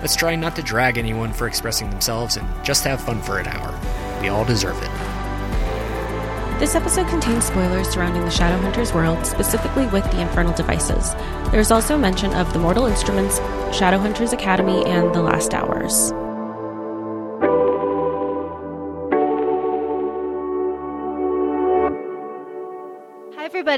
Let's try not to drag anyone for expressing themselves and just have fun for an hour. We all deserve it. This episode contains spoilers surrounding the Shadowhunters world, specifically with the Infernal Devices. There's also mention of the Mortal Instruments, Shadowhunters Academy, and The Last Hours.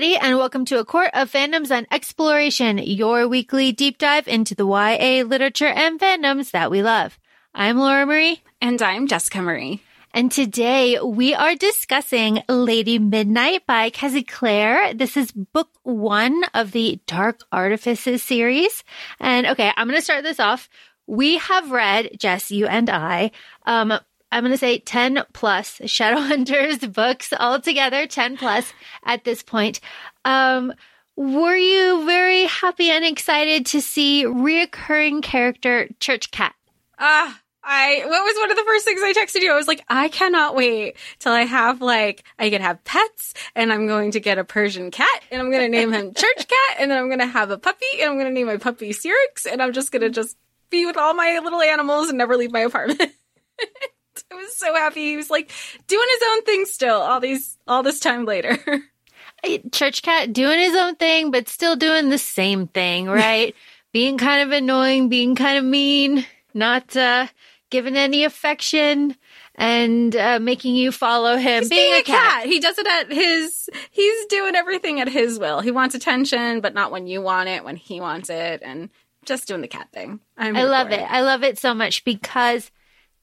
Everybody, and welcome to A Court of Fandoms and Exploration, your weekly deep dive into the YA literature and fandoms that we love. I'm Laura Marie. And I'm Jessica Marie. And today we are discussing Lady Midnight by Cassandra Clare. This is book one of the Dark Artifices series. And okay, I'm going to start this off. We have read, Jess, you and I, um, I'm going to say 10 plus Shadowhunters books altogether, 10 plus at this point. Um, were you very happy and excited to see reoccurring character Church Cat? Ah, uh, I what was one of the first things I texted you? I was like, I cannot wait till I have like I can have pets and I'm going to get a Persian cat and I'm gonna name him Church Cat and then I'm gonna have a puppy and I'm gonna name my puppy Syrinx and I'm just gonna just be with all my little animals and never leave my apartment. I was so happy. He was like doing his own thing still all these all this time later. Church Cat doing his own thing, but still doing the same thing, right? being kind of annoying, being kind of mean, not uh given any affection and uh, making you follow him. He's being, being a, cat. cat. He does it at his, he's doing everything at his will. He wants attention, but not when you want it, when he wants it, and just doing the cat thing. I'm i love it. it. I love it so much because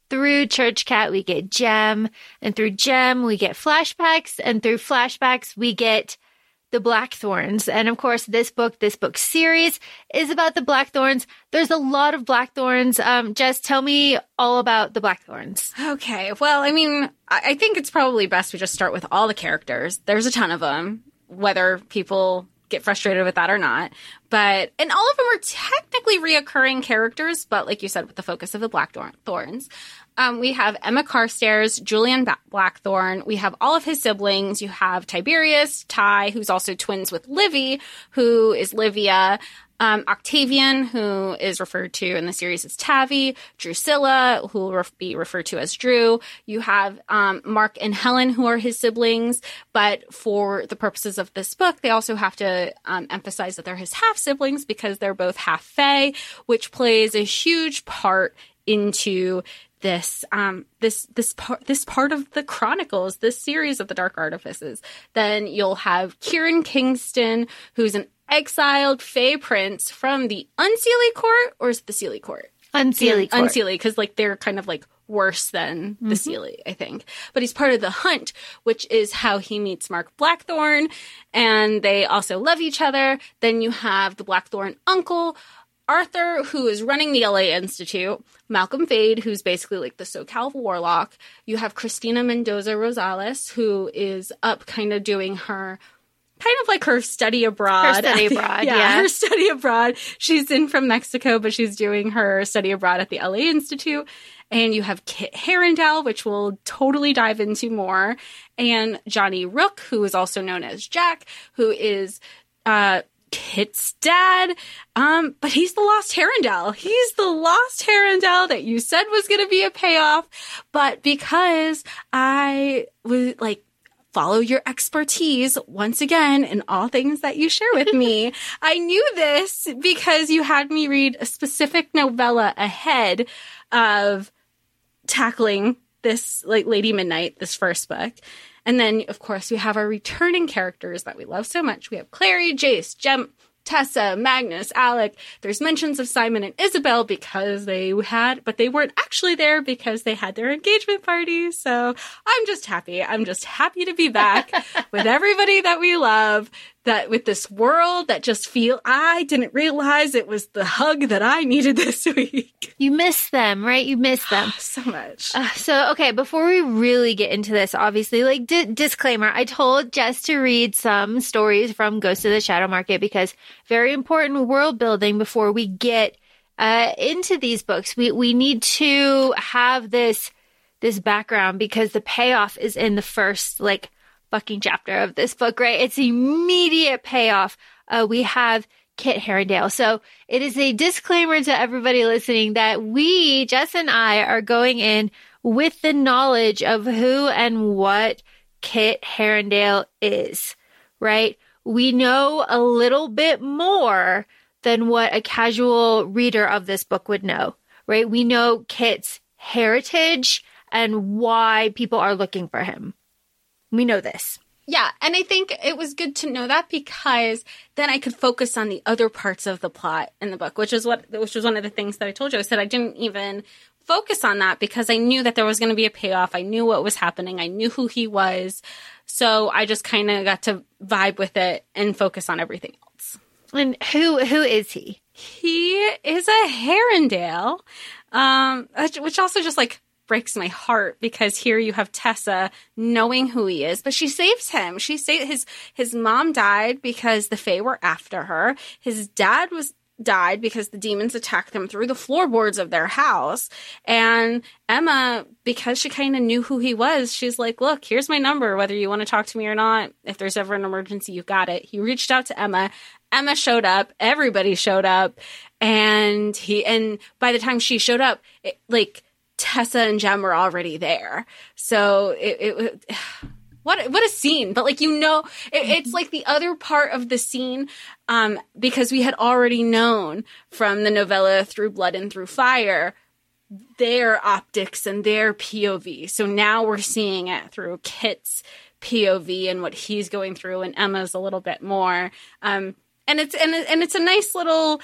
through Church Cat, we get Jem, and through Jem, we get flashbacks, and through flashbacks, we get the Blackthorns. And of course, this book, this book series is about the Blackthorns. There's a lot of Blackthorns. Um, Jess, tell me all about the Blackthorns. Okay. Well, I mean, I think it's probably best we just start with all the characters. There's a ton of them, whether people get frustrated with that or not. But, and all of them are technically reoccurring characters, but like you said, with the focus of the Blackthorns. Um, we have Emma Carstairs, Julian Blackthorn. We have all of his siblings. You have Tiberius, Ty, who's also twins with Livvy, who is Livia. Um, Octavian, who is referred to in the series as Tavvy, Drusilla, who will be referred to as Dru. You have um, Mark and Helen, who are his siblings, but for the purposes of this book, they also have to um, emphasize that they're his half siblings because they're both half Fae, which plays a huge part into this um this this part this part of the chronicles this series of the dark artifices then you'll have kieran kingson who's an exiled Fey prince from the Unseelie court or is it the Seelie court Unseelie court. Unseelie because like they're kind of like worse than the mm-hmm. Seelie, I think. But he's part of the hunt, which is how he meets Mark Blackthorn, and they also love each other. Then you have the Blackthorn uncle, Arthur, who is running the LA Institute, Malcolm Fade, who's basically like the SoCal warlock. You have Cristina Mendoza Rosales, who is up kind of doing her kind of like her study abroad. Her study abroad, yeah, yeah, Her study abroad. She's in from Mexico, but she's doing her study abroad at the LA Institute. And you have Kit Herondale, which we'll totally dive into more. And Johnny Rook, who is also known as Jack, who is uh, Kit's dad. Um, but he's the lost Herondale. He's the lost Herondale that you said was going to be a payoff. But because I was like, follow your expertise once again in all things that you share with me. I knew this because you had me read a specific novella ahead of tackling this, like Lady Midnight, this first book. And then, of course, we have our returning characters that we love so much. We have Clary, Jace, Jem, Tessa, Magnus, Alec. There's mentions of Simon and Isabelle because they had, but they weren't actually there because they had their engagement party. So I'm just happy. I'm just happy to be back with everybody that we love. That with this world that just feel I didn't realize it was the hug that I needed this week. You miss them, right? You miss them. so much. Uh, so, okay, before we really get into this, obviously, like di- disclaimer, I told Jess to read some stories from Ghost of the Shadow Market because very important world building before we get uh, into these books. We we need to have this this background because the payoff is in the first like fucking chapter of this book, right? It's immediate payoff. Uh, we have Kit Herondale. So it is a disclaimer to everybody listening that we, Jess and I, are going in with the knowledge of who and what Kit Herondale is, right? We know a little bit more than what a casual reader of this book would know, right? We know Kit's heritage and why people are looking for him. We know this. Yeah, and I think it was good to know that because then I could focus on the other parts of the plot in the book, which is what which was one of the things that I told you. I said I didn't even focus on that because I knew that there was going to be a payoff. I knew what was happening. I knew who he was. So I just kind of got to vibe with it and focus on everything else. And who who is he? He is a Herondale, um, which also just like breaks my heart because here you have Tessa knowing who he is, but she saves him. She say his his mom died because the Fae were after her. His dad was died because the demons attacked them through the floorboards of their house. And Emma, because she kind of knew who he was, she's like, Look, here's my number, whether you want to talk to me or not. If there's ever an emergency, you've got it. He reached out to Emma. Emma showed up. Everybody showed up. And he, and by the time she showed up, it, like, Tessa and Jem were already there. So it, what what a scene! But like you know, it, it's like the other part of the scene um, because we had already known from the novella through Blood and Through Fire their optics and their POV. So now we're seeing it through Kit's POV and what he's going through, and Emma's a little bit more. Um, and it's and and it's a nice little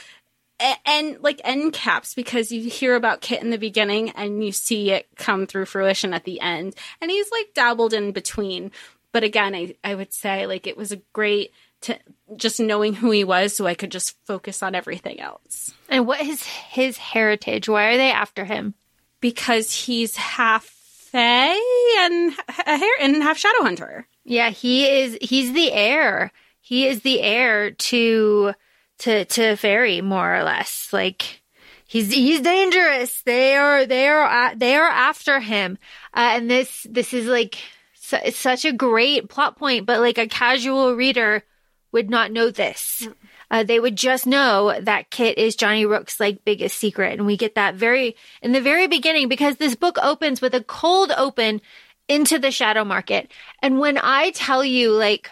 and like end caps because you hear about Kit in the beginning and you see it come through fruition at the end. And he's like dabbled in between. But again, I, I would say like it was a great to just knowing who he was so I could just focus on everything else. And what is his heritage? Why are they after him? Because he's half Fae and a hair and half Shadow Hunter. Yeah, he is he's the heir. He is the heir to to to Fairy more or less. Like he's he's dangerous. They are they are they are after him. Uh, and this this is like su- such a great plot point, but like a casual reader would not know this. Uh, they would just know that Kit is Johnny Rook's like biggest secret, and we get that very in the very beginning because this book opens with a cold open into the shadow market. And when I tell you, like,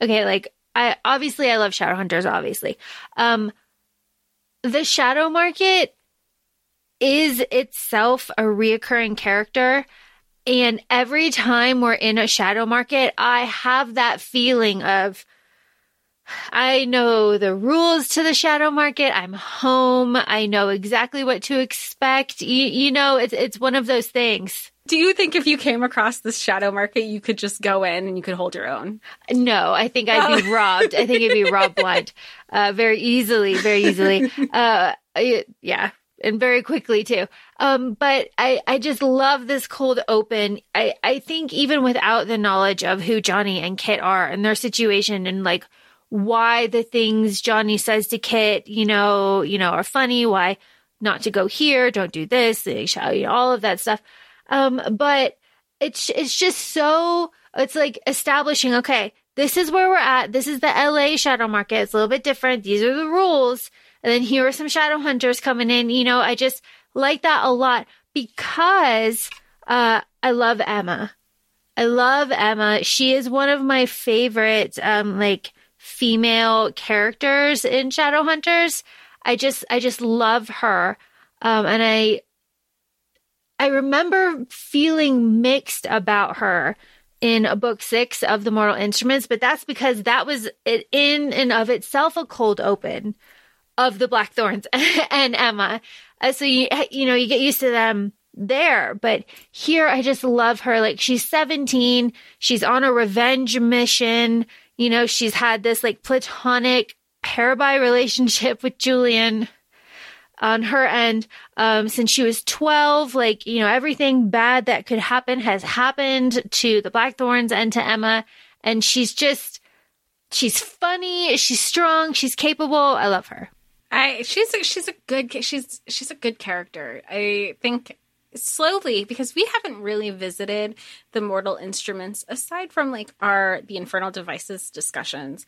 okay, like I obviously I love shadow hunters, obviously. Um, the shadow market is itself a reoccurring character. And every time we're in a shadow market, I have that feeling of, I know the rules to the shadow market. I'm home. I know exactly what to expect. You, you know, it's, it's one of those things. Do you think if you came across this shadow market, you could just go in and you could hold your own? No, I think I'd be oh. robbed. I think it'd be robbed blind, uh, very easily, very easily. Uh, yeah, and very quickly too. Um, but I, I just love this cold open. I, I think even without the knowledge of who Johnny and Kit are and their situation and like why the things Johnny says to Kit, you know, you know, are funny, why not to go here, don't do this, you know, all of that stuff. Um, but it's it's just so it's like establishing, okay, this is where we're at. This is the LA shadow market. It's a little bit different. These are the rules. And then here are some shadow hunters coming in. You know, I just like that a lot because uh, I love Emma. I love Emma. She is one of my favorite um like female characters in Shadowhunters. I just I just love her. Um and I I remember feeling mixed about her in book six of the Mortal Instruments, but that's because that was in and of itself a cold open of the Blackthorns and Emma. Uh, so you you know you get used to them there, but here I just love her. Like she's 17, she's on a revenge mission. You know, she's had this like platonic pair relationship with Julian on her end um, since she was 12 like you know everything bad that could happen has happened to the blackthorns and to emma. And she's just she's funny she's strong she's capable. I love her. I she's a, she's a good she's she's a good character. I think slowly because we haven't really visited the mortal instruments aside from like our the infernal devices discussions.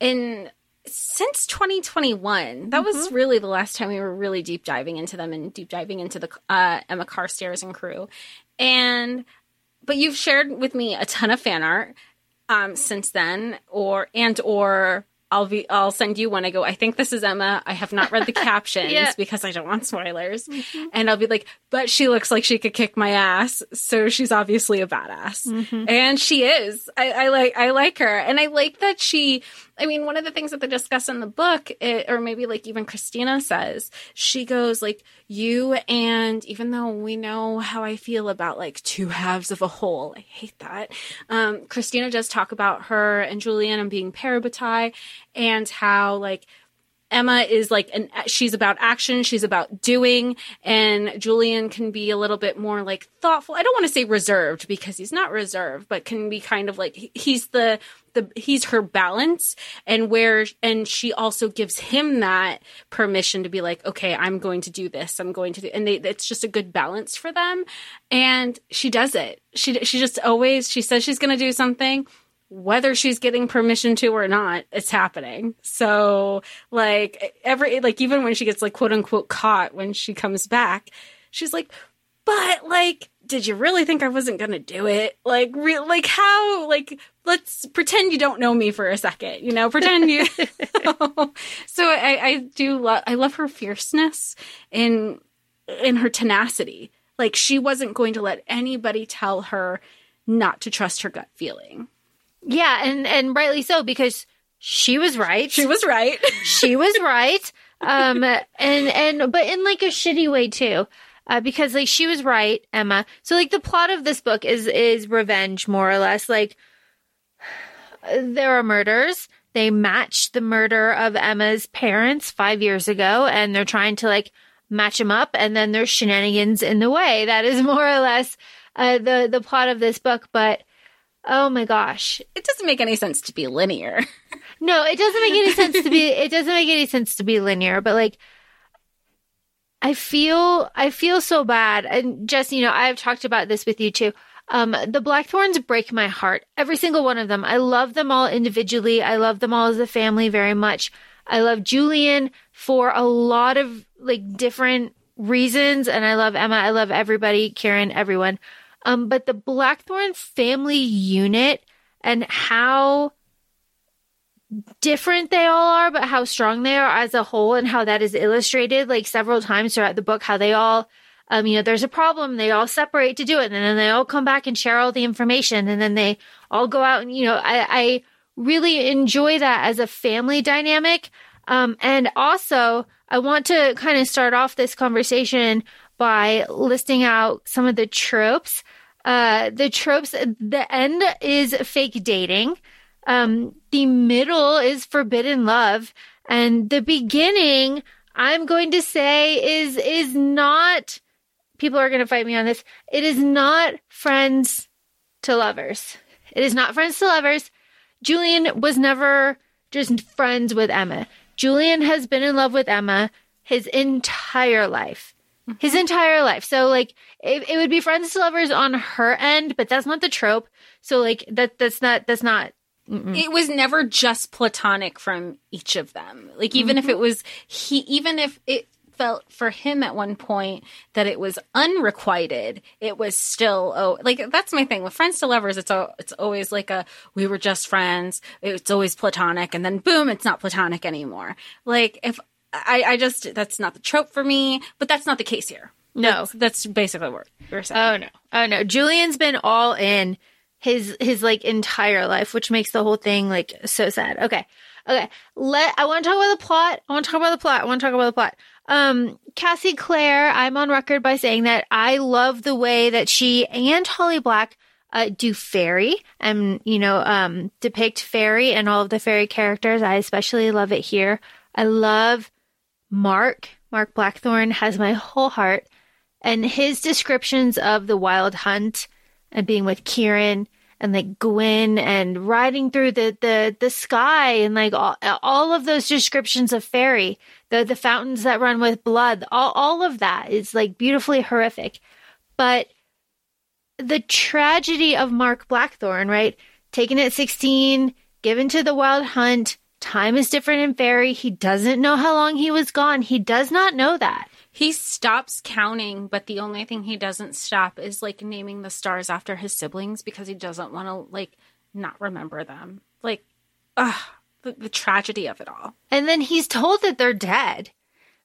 In since 2021 that was really the last time we were really deep diving into them and deep diving into the uh, emma carstairs and crew and but you've shared with me a ton of fan art um, since then or and or I'll be I'll send you one. I go, I think this is Emma. I have not read the captions Yeah. because I don't want spoilers. And I'll be like, but she looks like she could kick my ass, so she's obviously a badass. And she is. I, I like I like her. And I like that she I mean, one of the things that they discuss in the book, it, or maybe like even Cristina says, she goes like, you and even though we know how I feel about like two halves of a whole, I hate that. Um, Cristina does talk about her and Julian and being parabatai and how like Emma is like an she's about action, she's about doing, and Julian can be a little bit more like thoughtful. I don't want to say reserved because he's not reserved, but can be kind of like he's the the he's her balance and where and she also gives him that permission to be like okay i'm going to do this i'm going to do and they, it's just a good balance for them and she does it she she just always she says she's going to do something whether she's getting permission to or not, it's happening. So, like, every, like, even when she gets, like, quote unquote caught when she comes back, she's like, but, like, did you really think I wasn't gonna do it? Like, re- like, how, like, let's pretend you don't know me for a second, you know, pretend you. so I, I do love, I love her fierceness in, in her tenacity. Like, she wasn't going to let anybody tell her not to trust her gut feeling. Yeah and and rightly so because she was right. She was right. she was right. Um and and but in like a shitty way too. Uh, because like she was right emma. So like the plot of this book is is revenge more or less. Like there are murders. They match the murder of emma's parents five years ago and they're trying to like match them up and then there's shenanigans in the way. That is more or less uh, the the plot of this book but oh my gosh it doesn't make any sense to be linear. no, it doesn't make any sense to be it doesn't make any sense to be linear, but like I feel I feel so bad. And just, you know, I've talked about this with you too. Um the Blackthorns break my heart. Every single one of them. I love them all individually. I love them all as a family very much. I love Julian for a lot of like different reasons and I love Emma. I love everybody, Kieran, everyone. Um but the Blackthorn family unit and how different they all are, but how strong they are as a whole and how that is illustrated like several times throughout the book, how they all um, you know, there's a problem, they all separate to do it, and then they all come back and share all the information, and then they all go out and you know, I, I really enjoy that as a family dynamic. Um, and also I want to kind of start off this conversation by listing out some of the tropes. Uh, the tropes, the end is fake dating. Um, the middle is forbidden love. And the beginning, I'm going to say is, is not, people are going to fight me on this. It is not friends to lovers. It is not friends to lovers. Julian was never just friends with Emma. Julian has been in love with Emma his entire life. Mm-hmm. His entire life. So like it, it would be friends to lovers on her end, but that's not the trope. So like that that's not that's not It was never just platonic from each of them. Like even if mm-hmm. it was he even if it felt for him at one point that it was unrequited, it was still oh like that's my thing with friends to lovers. It's a, it's always like a we were just friends. It's always platonic, and then boom, it's not platonic anymore. Like if I, I just that's not the trope for me, but that's not the case here. No. that's, that's basically what you're saying. Oh no. Oh no. Julian's been all in his his like entire life, which makes the whole thing like so sad. Okay. Okay. Let I want to talk about the plot. I want to talk about the plot. I want to talk about the plot. Um Cassie Clare, I'm on record by saying that I love the way that she and Holly Black uh, do fairy and, you know, um, depict fairy and all of the fairy characters. I especially love it here. I love Mark. Mark Blackthorn, has my whole heart. And his descriptions of the wild hunt and being with Kieran and like Gwyn and riding through the the the sky and like all, all of those descriptions of fairy, the the fountains that run with blood, all all of that is like beautifully horrific. But the tragedy of Mark Blackthorn, right? Taken at 16, given to the wild hunt, time is different in fairy. He doesn't know how long he was gone. He does not know that. He stops counting, but the only thing he doesn't stop is like naming the stars after his siblings because he doesn't want to like not remember them. Like, ugh, the, the tragedy of it all. And then he's told that they're dead,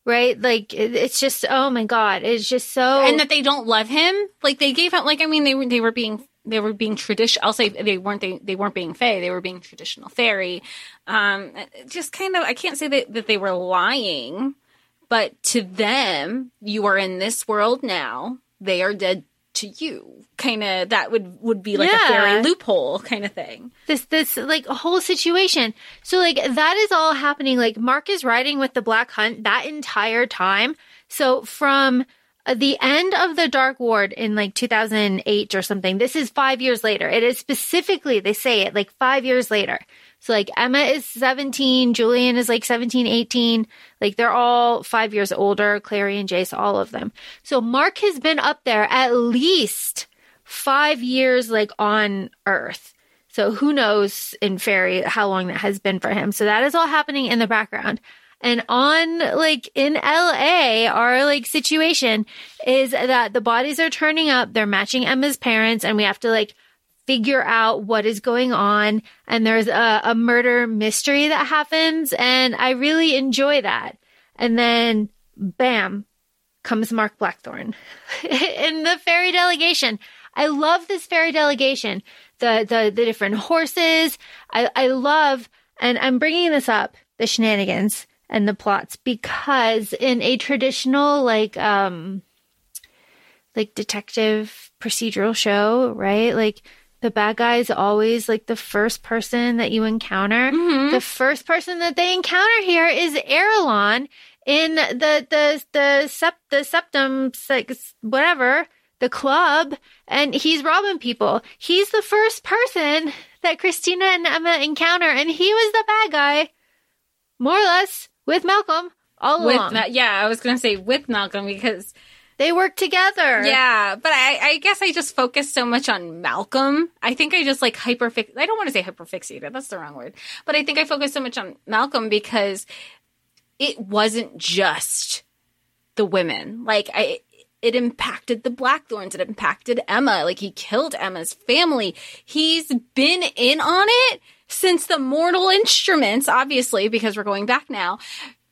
right? Like it, it's just, oh my god, it's just so. and that they don't love him. Like they gave him, like I mean, they were they were being they were being traditional. I'll say they weren't they they weren't being fey. They were being traditional fairy. Um, just kind of, I can't say that that they were lying, but to them, you are in this world now. They are dead to you. Kind of that would would be like Yeah. a fairy loophole kind of thing. this this like whole situation. So like that is all happening. Like Mark is riding with the Black Hunt that entire time. So from Uh, the end of the Dark War in like 2008 or something, this is five years later. It is specifically they say it like five years later. So like Emma is 17, Julian is like 17, 18. Like they're all five years older, Clary and Jace, all of them. So Mark has been up there at least five years like on Earth. So who knows in fairy how long that has been for him. So that is all happening in the background. And on like in LA, our like situation is that the bodies are turning up. They're matching Emma's parents and we have to like figure out what is going on. And there's a, a murder mystery that happens. And I really enjoy that. And then bam, comes Mark Blackthorn in the fairy delegation. I love this fairy delegation. The the the different horses. I I love and I'm bringing this up the shenanigans and the plots because in a traditional like um like detective procedural show, right? Like the bad guy is always like the first person that you encounter. The first person that they encounter here is Erelon in the the the sept the septum like whatever the club, and he's robbing people. He's the first person that Cristina and Emma encounter, and he was the bad guy, more or less, with Malcolm all With along. that, yeah, I was gonna say with Malcolm because they work together. Yeah, but I, I guess I just focused so much on Malcolm. I think I just like hyperfix. I don't want to say hyperfixated. That's the wrong word. But I think I focused so much on Malcolm because it wasn't just the women. Like I, it impacted the Blackthorns. It impacted Emma. Like he killed Emma's family. He's been in on it since the Mortal Instruments, obviously, because we're going back now.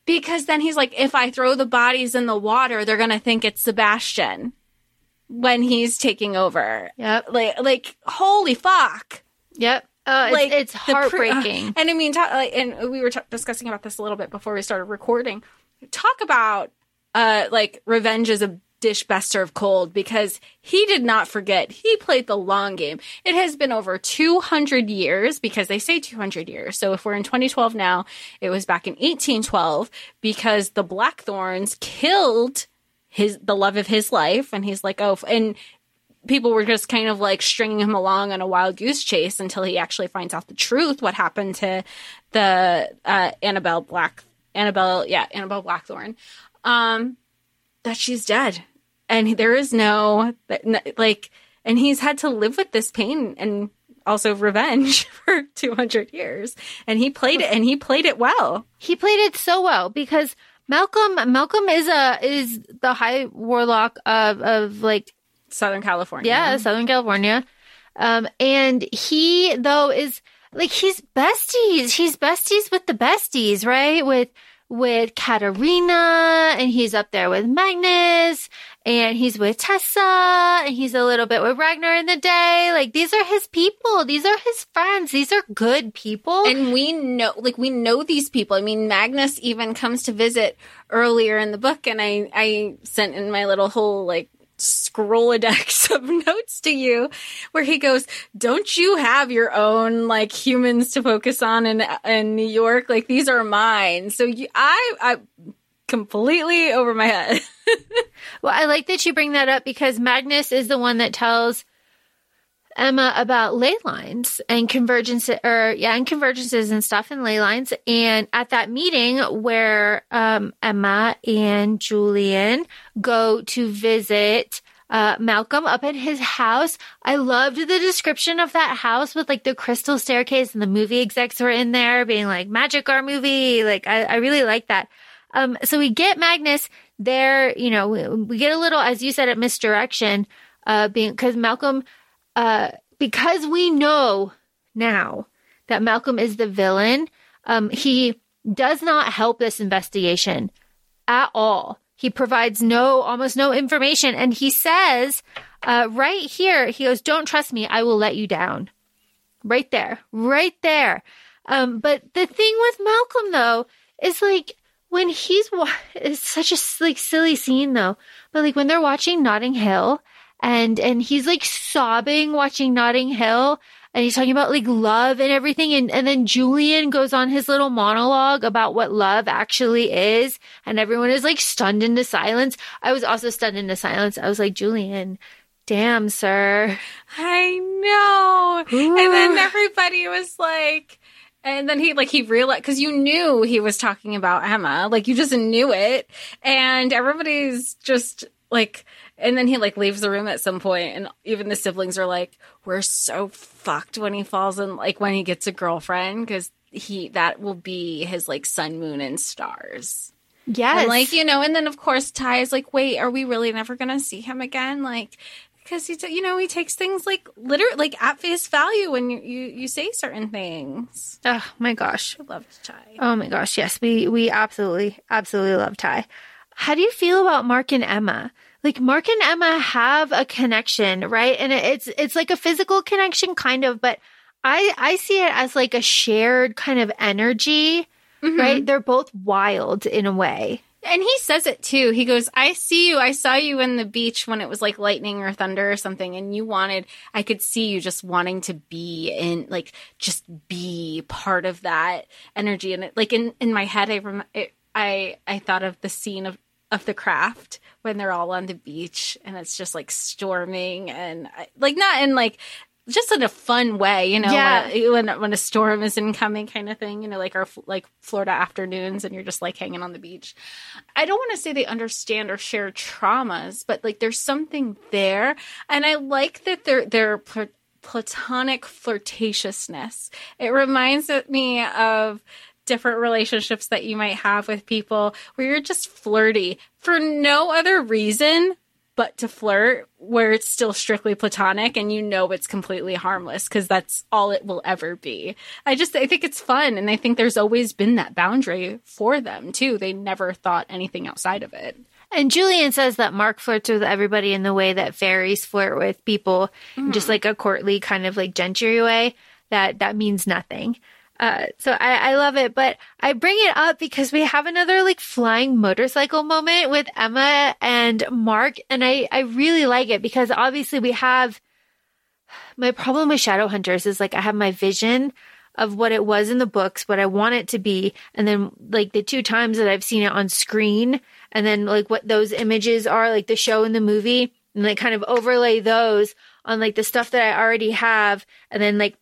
Because then he's like, if I throw the bodies in the water, they're gonna think it's Sebastian when he's taking over. Yep. Like, like, holy fuck! Yep. Uh, Like it's, it's the pre- heartbreaking. and I mean, ta- like, and we were t- discussing about this a little bit before we started recording. Talk about uh, like revenge is a dish best served cold because he did not forget. He played the long game. It has been over 200 years because they say 200 years. So if we're in 2012 now, it was back in 1812 because the Blackthorns killed his the love of his life, and he's like, oh, and people were just kind of like stringing him along on a wild goose chase until he actually finds out the truth what happened to the uh, Annabel Black Annabel yeah Annabel Blackthorn um that she's dead and there is no like and he's had to live with this pain and also revenge for 200 years. And he played it and he played it well. He played it so well because Malcolm Malcolm is a is the high warlock of of like Southern California. Yeah Southern California, um and he though is like he's besties. He's besties with the besties right? With with Catarina and he's up there with Magnus and he's with Tessa and he's a little bit with Ragnor in the day. Like these are his people. These are his friends. These are good people. And we know like we know these people. I mean magnus even comes to visit earlier in the book and i i sent in my little whole like scrollodex of notes to you where he goes, don't you have your own like humans to focus on in, in New York? Like these are mine. So you, I, I completely over my head. well, I like that you bring that up because Magnus is the one that tells Emma about ley lines and convergence or yeah, and convergences and stuff and ley lines. And at that meeting where um, Emma and Julian go to visit uh, Malcolm up at his house. I loved the description of that house with like the crystal staircase and the movie execs were in there being like magic our movie. Like I, I really like that. Um, so we get Magnus there, you know, we, we get a little, as you said, at misdirection, uh, being, cause Malcolm, uh, because we know now that Malcolm is the villain, um, he does not help this investigation at all. He provides no, almost no information. And he says, uh, right here, he goes, don't trust me. I will let you down. Right there, right there. Um, but the thing with Malcolm though is like, when he's, wa- it's such a like silly scene though, but like when they're watching Notting Hill and, and he's like sobbing watching Notting Hill and he's talking about like love and everything. And, and then Julian goes on his little monologue about what love actually is. And everyone is like stunned into silence. I was also stunned into silence. I was like, Julian, damn, sir. I know. Ooh. And then everybody was like, and then he like he realized because you knew he was talking about Emma, like you just knew it, and everybody's just like and then he like leaves the room at some point and even the siblings are like we're so fucked when he falls in like when he gets a girlfriend because he that will be his like sun moon and stars. Yes. and like you know and then of course ty is like wait are we really never gonna see him again? Like because he t- you know he takes things like literally like at face value when you, you you say certain things oh my gosh i love ty oh my gosh yes we we absolutely absolutely love ty how do you feel about mark and emma like Mark and Emma have a connection, right? And it's it's like a physical connection kind of, but I I see it as like a shared kind of energy, mm-hmm. right? They're both wild in a way. And he says it too. He goes, I see you. I saw you in the beach when it was like lightning or thunder or something. And you wanted, I could see you just wanting to be in, like, just be part of that energy. And it, like in, in my head, I, rem- it, I, I thought of the scene of, of the craft when they're all on the beach and it's just like storming and like not in like just in a fun way, you know, yeah. when, when, when a storm is incoming kind of thing, you know, like our like Florida afternoons and you're just like hanging on the beach. I don't want to say they understand or share traumas, but like there's something there and I like that they're they're platonic flirtatiousness. It reminds me of different relationships that you might have with people where you're just flirty for no other reason but to flirt where it's still strictly platonic and you know it's completely harmless because that's all it will ever be. I just I think it's fun and I think there's always been that boundary for them too. They never thought anything outside of it. And Julian says that Mark flirts with everybody in the way that fairies flirt with people, mm. just like a courtly kind of like gentry way. That that means nothing. Uh, so I, I love it, but I bring it up because we have another like flying motorcycle moment with Emma and Mark. And I, I really like it because obviously we have my problem with Shadowhunters is like I have my vision of what it was in the books, what I want it to be. And then like the two times that I've seen it on screen and then like what those images are, like the show and the movie and like kind of overlay those on like the stuff that I already have and then like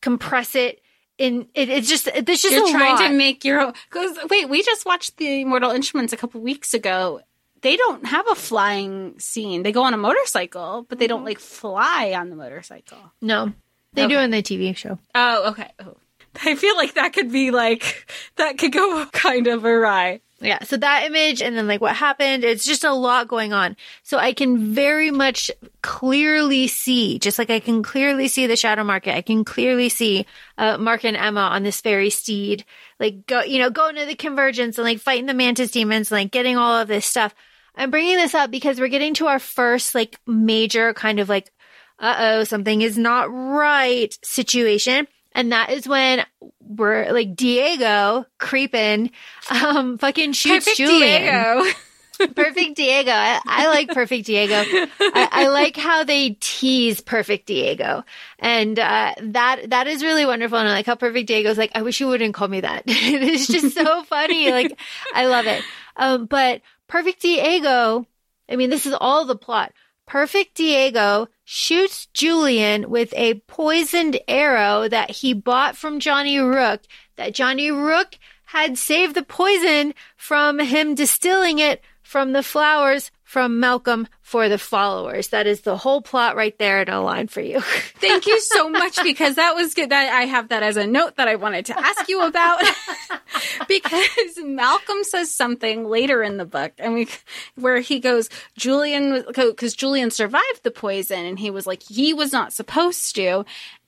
compress it in it, it's just there's just you're trying lot. to make your own because wait we just watched the mortal instruments a couple weeks ago they don't have a flying scene they go on a motorcycle but they don't mm-hmm. like fly on the motorcycle no they okay. do in the tv show oh okay oh. i feel like that could be like that could go kind of awry yeah. So that image and then like what happened, it's just a lot going on. So I can very much clearly see, just like I can clearly see the shadow market. I can clearly see, uh, Mark and Emma on this fairy steed, like go, you know, going to the convergence and like fighting the mantis demons, and, like getting all of this stuff. I'm bringing this up because we're getting to our first like major kind of like, uh oh, something is not right situation. And that is when we're like Diego creeping, um, fucking shoots Perfect Julian. Diego. Perfect Diego. I, I like Perfect Diego. I, I, like how they tease Perfect Diego, and uh, that that is really wonderful. And I like how Perfect Diego's like, I wish you wouldn't call me that. it's just so funny. Like I love it. Um, but Perfect Diego. I mean, this is all the plot. Perfect Diego shoots Julian with a poisoned arrow that he bought from Johnny Rook. That Johnny Rook had saved the poison from him distilling it from the flowers from Malcolm for the followers. That is the whole plot right there in a line for you. Thank you so much because that was good. That I have that as a note that I wanted to ask you about because Malcolm says something later in the book and we where he goes Julian because Julian survived the poison and he was like he was not supposed to,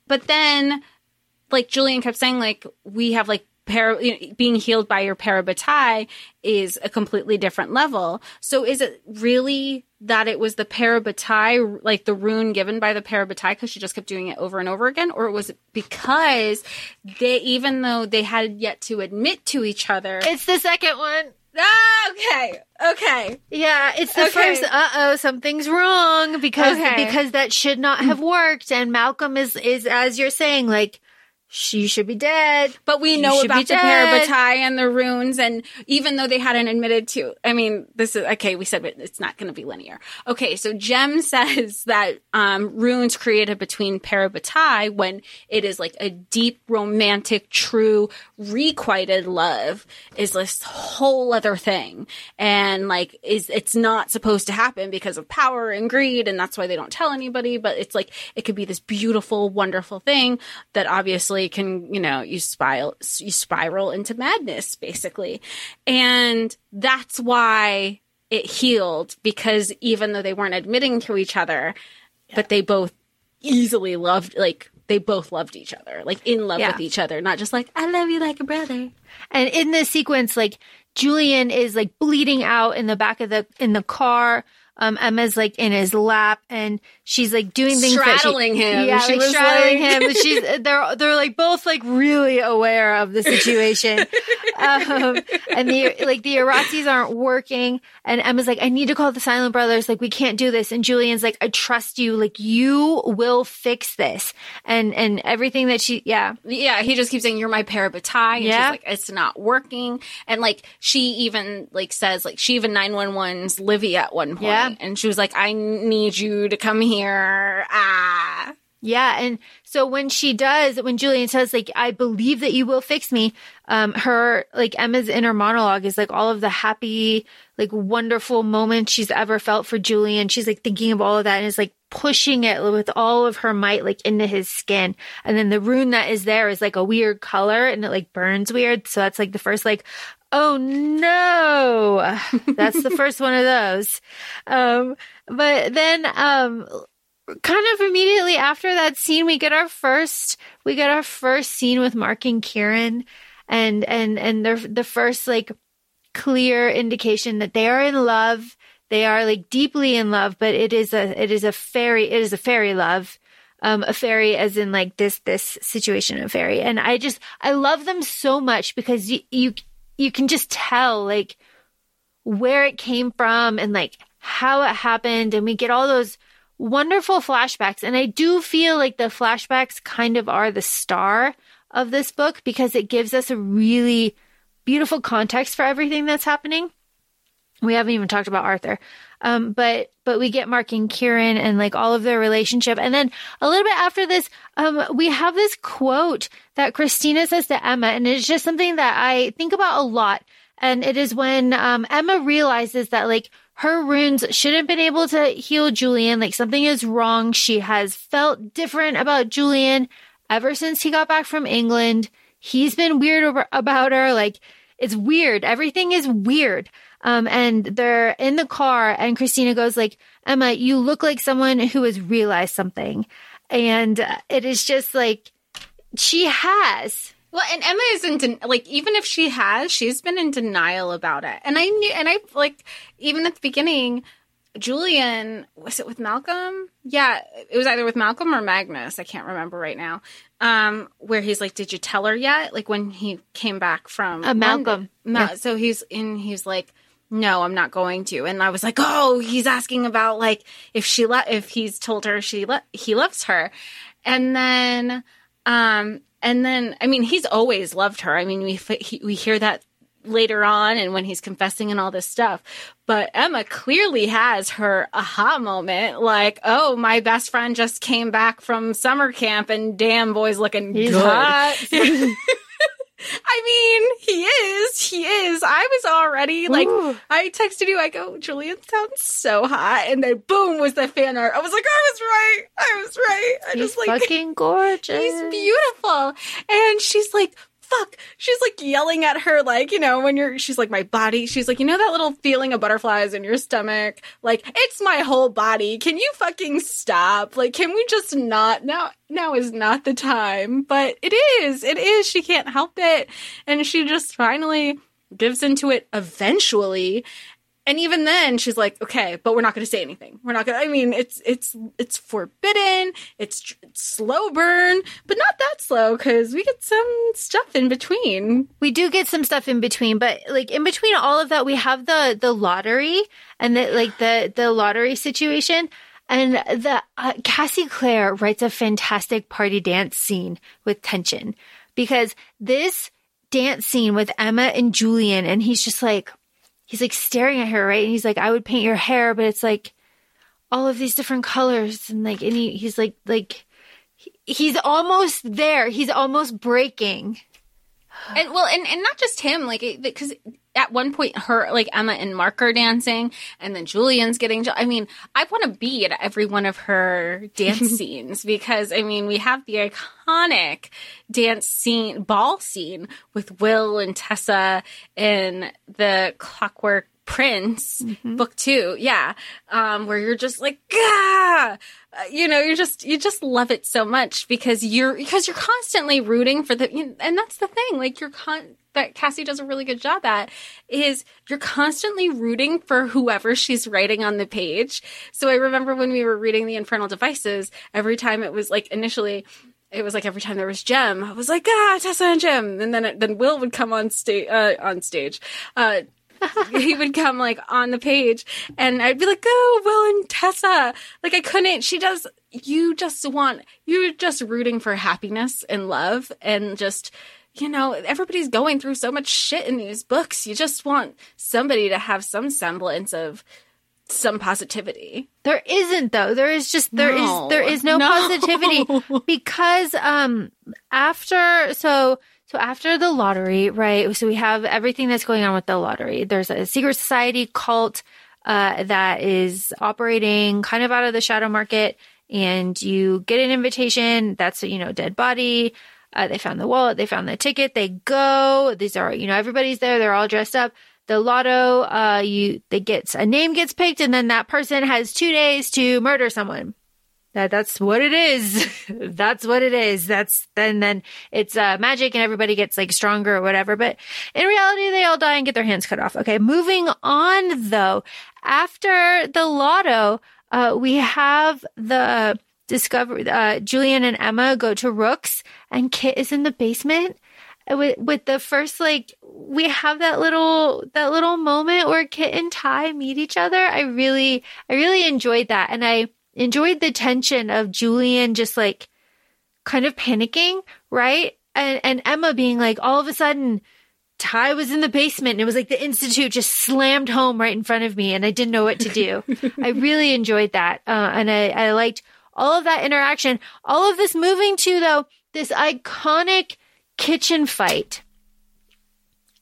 but then like Julian kept saying like we have like para, you know, being healed by your parabatai is a completely different level. So is it really that it was the parabatai, like the rune given by the parabatai, because she just kept doing it over and over again? Or was it because they, even though they had yet to admit to each other? It's the second one. Ah, okay. Okay. Yeah, it's the okay. first uh oh, something's wrong because okay. because that should not have worked. And Malcolm is is as you're saying, like she should be dead. But we know about the Parabatai and the runes, and even though they hadn't admitted to, I mean, this is okay. We said it's not going to be linear. Okay, so Jem says that um, runes created between Parabatai when it is like a deep, romantic, true, requited love is this whole other thing, and like is it's not supposed to happen because of power and greed, and that's why they don't tell anybody. But it's like it could be this beautiful, wonderful thing that obviously can, you know, you spiral, you spiral into madness basically. And that's why it healed because even though they weren't admitting to each other, yeah. but they both easily loved, like, they both loved each other, like in love yeah. with each other, not just like, I love you like a brother. And in this sequence, like, Julian is like bleeding out in the back of the, in the car um, Emma's like in his lap and she's like doing things straddling she, him. Yeah, she like straddling like... him. She's they're they're like both like really aware of the situation. um, and the like the iratzes aren't working and Emma's like, I need to call the Silent Brothers. Like we can't do this. And Julian's like, I trust you. Like you will fix this. And and everything that she yeah yeah he just keeps saying you're my parabatai. And yeah, she's like it's not working. And like she even like says like she even nine one one's Livvy at one point. Yeah and she was like, I need you to come here. Ah. Yeah. And so when she does, when Julian says, like, I believe that you will fix me, um, her, like, Emma's inner monologue is like all of the happy, like, wonderful moments she's ever felt for Julian. She's like thinking of all of that and is like pushing it with all of her might, like, into his skin. And then the rune that is there is like a weird color and it like burns weird. So that's like the first, like, oh no, that's the first one of those. Um, but then, um, kind of immediately after that scene, we get our first, we get our first scene with Mark and Kieran and, and, and the, the first like clear indication that they are in love. They are like deeply in love, but it is a, it is a fairy, it is a fairy love. Um, a fairy as in like this, this situation of fairy. And I just, I love them so much because you, you, you can just tell like where it came from and like how it happened and we get all those wonderful flashbacks and I do feel like the flashbacks kind of are the star of this book because it gives us a really beautiful context for everything that's happening. We haven't even talked about Arthur. Um, but but we get Mark and Kieran and like all of their relationship. And then a little bit after this, um, we have this quote that Cristina says to Emma, and it's just something that I think about a lot. And it is when um, Emma realizes that like her runes shouldn't have been able to heal Julian. Like something is wrong. She has felt different about Julian ever since he got back from England. He's been weird over, about her. Like it's weird. Everything is weird. Um, and they're in the car and Cristina goes like, Emma, you look like someone who has realized something. And it is just like, she has. Well, and Emma isn't den- like even if she has, she's been in denial about it. And I knew, and I like even at the beginning, Julian was it with Malcolm? Yeah, it was either with Malcolm or Magnus. I can't remember right now. Um, where he's like, "Did you tell her yet?" Like when he came back from uh, Malcolm. Ma- yeah. So he's in. He's like, no, I'm not going to. And I was like, oh, he's asking about like if she le- if he's told her she le- he loves her. And then um and then I mean, he's always loved her. I mean, we he, we hear that later on and when he's confessing and all this stuff. But Emma clearly has her aha moment like, oh, my best friend just came back from summer camp and damn boy's looking He's good. hot. I mean, he is. He is. I was already like, Ooh. I texted you. I go, Julian sounds so hot, and then boom was the fan art. I was like, I was right. I was right. I He's just like fucking gorgeous. he's beautiful, and she's like. Fuck. She's like yelling at her, like, you know, when you're, she's like, my body. She's like, you know, that little feeling of butterflies in your stomach? Like, it's my whole body. Can you fucking stop? Like, can we just not? Now, now is not the time. But it is. It is. She can't help it. And she just finally gives into it eventually. And even then, she's like, "Okay, but we're not going to say anything. We're not going. to I mean, it's it's it's forbidden. It's, it's slow burn, but not that slow because we get some stuff in between. we do get some stuff in between, but like in between all of that, we have the the lottery and the like the the lottery situation. And the uh, Cassie Clare writes a fantastic party dance scene with tension because this dance scene with Emma and Julian, and he's just like, he's like staring at her, right? And he's like, I would paint your hair, but it's like all of these different colors, and like, and he, he's like, like, he's almost there. He's almost breaking. And well, and, and not just him, like because at one point her like Emma and Mark are dancing, and then Julian's getting. I mean, I want to be at every one of her dance scenes because I mean we have the iconic dance scene, ball scene with Will and Tessa in the Clockwork Prince book two, yeah, um, where you're just like, ah, Uh, you know, you just you just love it so much because you're because you're constantly rooting for the, you and that's the thing, like you're con that Cassie does a really good job at is you're constantly rooting for whoever she's writing on the page. So I remember when we were reading the Infernal Devices, every time it was like initially it was like every time there was Jem, I was like, ah, Tessa and Jem. And then, it, then Will would come on stage, uh, on stage, uh, he would come like on the page and I'd be like, oh, Will and Tessa. Like I couldn't, she does, you just want, you're just rooting for happiness and love and just, you know, everybody's going through so much shit in these books. You just want somebody to have some semblance of some positivity. There isn't though. There is just there is No. there is no, No. positivity because um after so so after the lottery, right? So we have everything that's going on with the lottery. There's a secret society cult uh that is operating kind of out of the shadow market and you get an invitation that's you know dead body uh, they found the wallet they found the ticket they go these are you know everybody's there they're all dressed up the lotto uh you they gets a name gets picked and then that person has two days to murder someone that that's what it is. That's what it is. That's then then it's uh magic and everybody gets like stronger or whatever but in reality they all die and get their hands cut off. Okay moving on though. After the lotto uh we have the discover uh julian and emma go to rooks and kit is in the basement with with the first like we have that little that little moment where Kit and Ty meet each other. I really I really enjoyed that. And I enjoyed the tension of Julian just like kind of panicking, right? And and Emma being like all of a sudden Ty was in the basement and it was like the institute just slammed home right in front of me and I didn't know what to do. I really enjoyed that. Uh, and I, I liked all of that interaction. All of this moving to though, this iconic kitchen fight.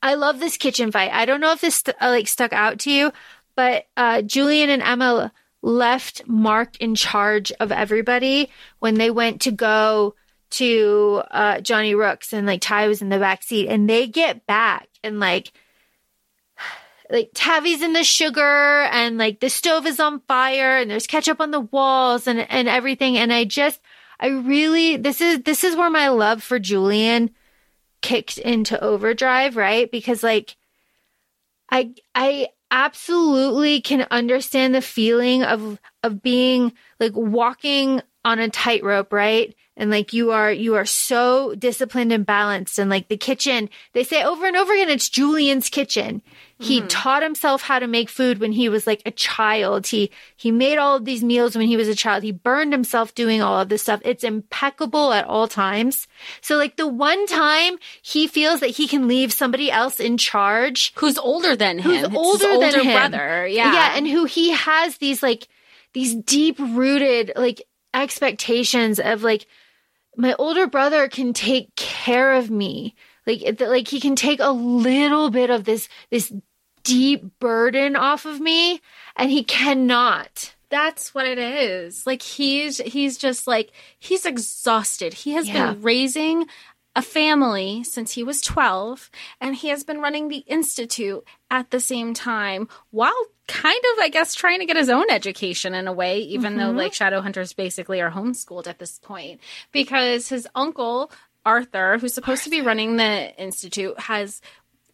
I love this kitchen fight. I don't know if this st- uh, like stuck out to you, but uh, Julian and Emma left Mark in charge of everybody when they went to go to uh, Johnny Rooks, and like Ty was in the back seat, and they get back and like like Tavvy's in the sugar and like the stove is on fire and there's ketchup on the walls and and everything and I just I really this is this is where my love for Julian kicked into overdrive, right? Because like I I absolutely can understand the feeling of of being like walking on a tightrope, right? And like you are you are so disciplined and balanced and like the kitchen they say over and over again it's Julian's kitchen he Mm-hmm. taught himself how to make food when he was like a child he he made all of these meals when he was a child he burned himself doing all of this stuff it's impeccable at all times so like the one time he feels that he can leave somebody else in charge Who's older than him? who's older older than him. brother. Yeah. Yeah, and who he has these like these deep rooted like expectations of like my older brother can take care of me. Like like he can take a little bit of this this deep burden off of me and he cannot. That's what it is. Like he's he's just like he's exhausted. He has Yeah. been raising a family since he was 12 and he has been running the institute at the same time while kind of I guess trying to get his own education in a way even though mm-hmm. like shadow hunters basically are homeschooled at this point. Because his uncle Arthur who's supposed to be running the institute has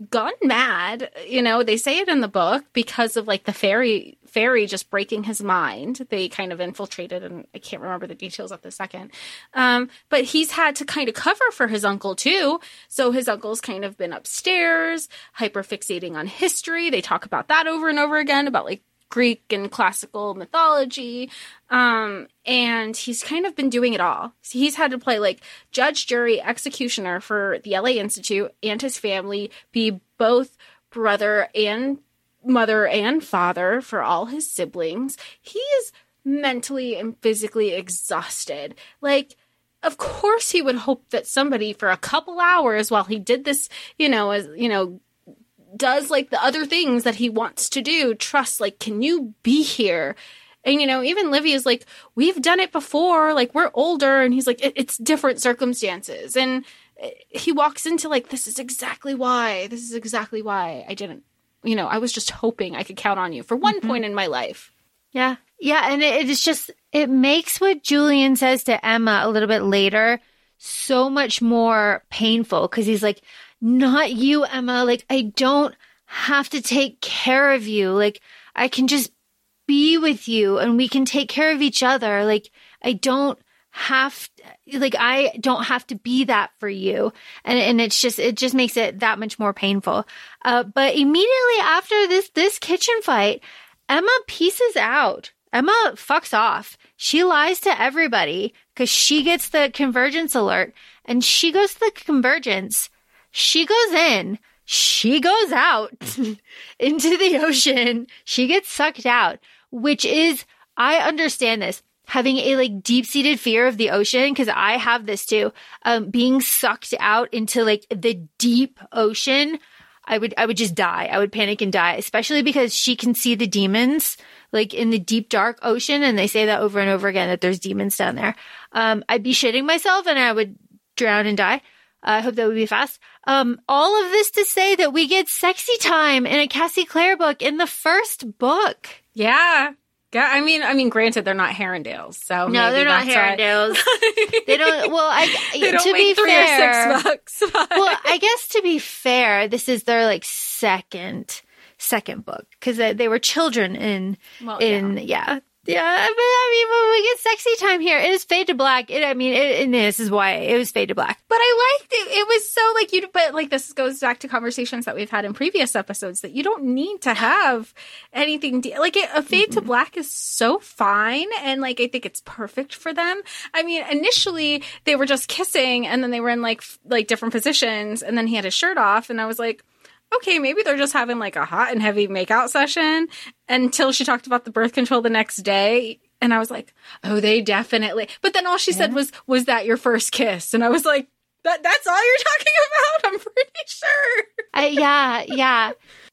gone mad. You know, they say it in the book because of like the fairy fairy just breaking his mind. They kind of infiltrated, and I can't remember the details at the second. Um, but he's had to kind of cover for his uncle too. So his uncle's kind of been upstairs, hyperfixating on history. They talk about that over and over again about like Greek and classical mythology. Um, and he's kind of been doing it all. So he's had to play like judge, jury, executioner for the LA Institute and his family, be both brother and mother and father for all his siblings. He is mentally and physically exhausted. Like, of course he would hope that somebody for a couple hours while he did this, you know, as you know, does like the other things that he wants to do, trust like, can you be here? And you know, even Livvy is like, we've done it before, like we're older, and he's like, it, it's different circumstances. And uh, he walks into like, this is exactly why, this is exactly why I didn't, you know, I was just hoping I could count on you for one mm-hmm. point in my life. Yeah. Yeah. And it, it is just, it makes what Julian says to Emma a little bit later so much more painful because he's like, not you, Emma. Like, I don't have to take care of you. Like, I can just be with you and we can take care of each other. Like, I don't have like I don't have to be that for you. And and it's just it just makes it that much more painful. Uh but immediately after this this kitchen fight, Emma pieces out. Emma fucks off. She lies to everybody because she gets the convergence alert and she goes to the convergence. She goes in. She goes out into the ocean. She gets sucked out, which is, I understand this. Having a like deep seated fear of the ocean, because I have this too. Um, being sucked out into like the deep ocean, I would I would just die. I would panic and die, especially because she can see the demons like in the deep dark ocean, and they say that over and over again that there's demons down there. Um, I'd be shitting myself and I would drown and die. I hope that would be fast. Um, all of this to say that we get sexy time in a Cassie Clare book in the first book. Yeah. Yeah, I mean, I mean, granted, they're not Herondales, so No, they're not Herondales. they don't. Well, I they don't to be fair, bucks. but- well, I guess to be fair, this is their like second second book because they, they were children in Well, in yeah. yeah but I mean when we get sexy time here it is fade to black it, I mean it, and this is why it was fade to black But I liked it. It was so like you. But like this goes back to conversations that we've had in previous episodes that you don't need to have anything de- like it, a fade to mm-hmm. black is so fine, and like I think it's perfect for them. I mean, initially they were just kissing, and then they were in like f- like different positions, and then he had his shirt off, and I was like. Okay, maybe they're just having like a hot and heavy makeout session until she talked about the birth control the next day. And I was like, oh, they definitely. But then all she said was, was that your first kiss? And I was like, that that's all you're talking about? I'm pretty sure. I, yeah yeah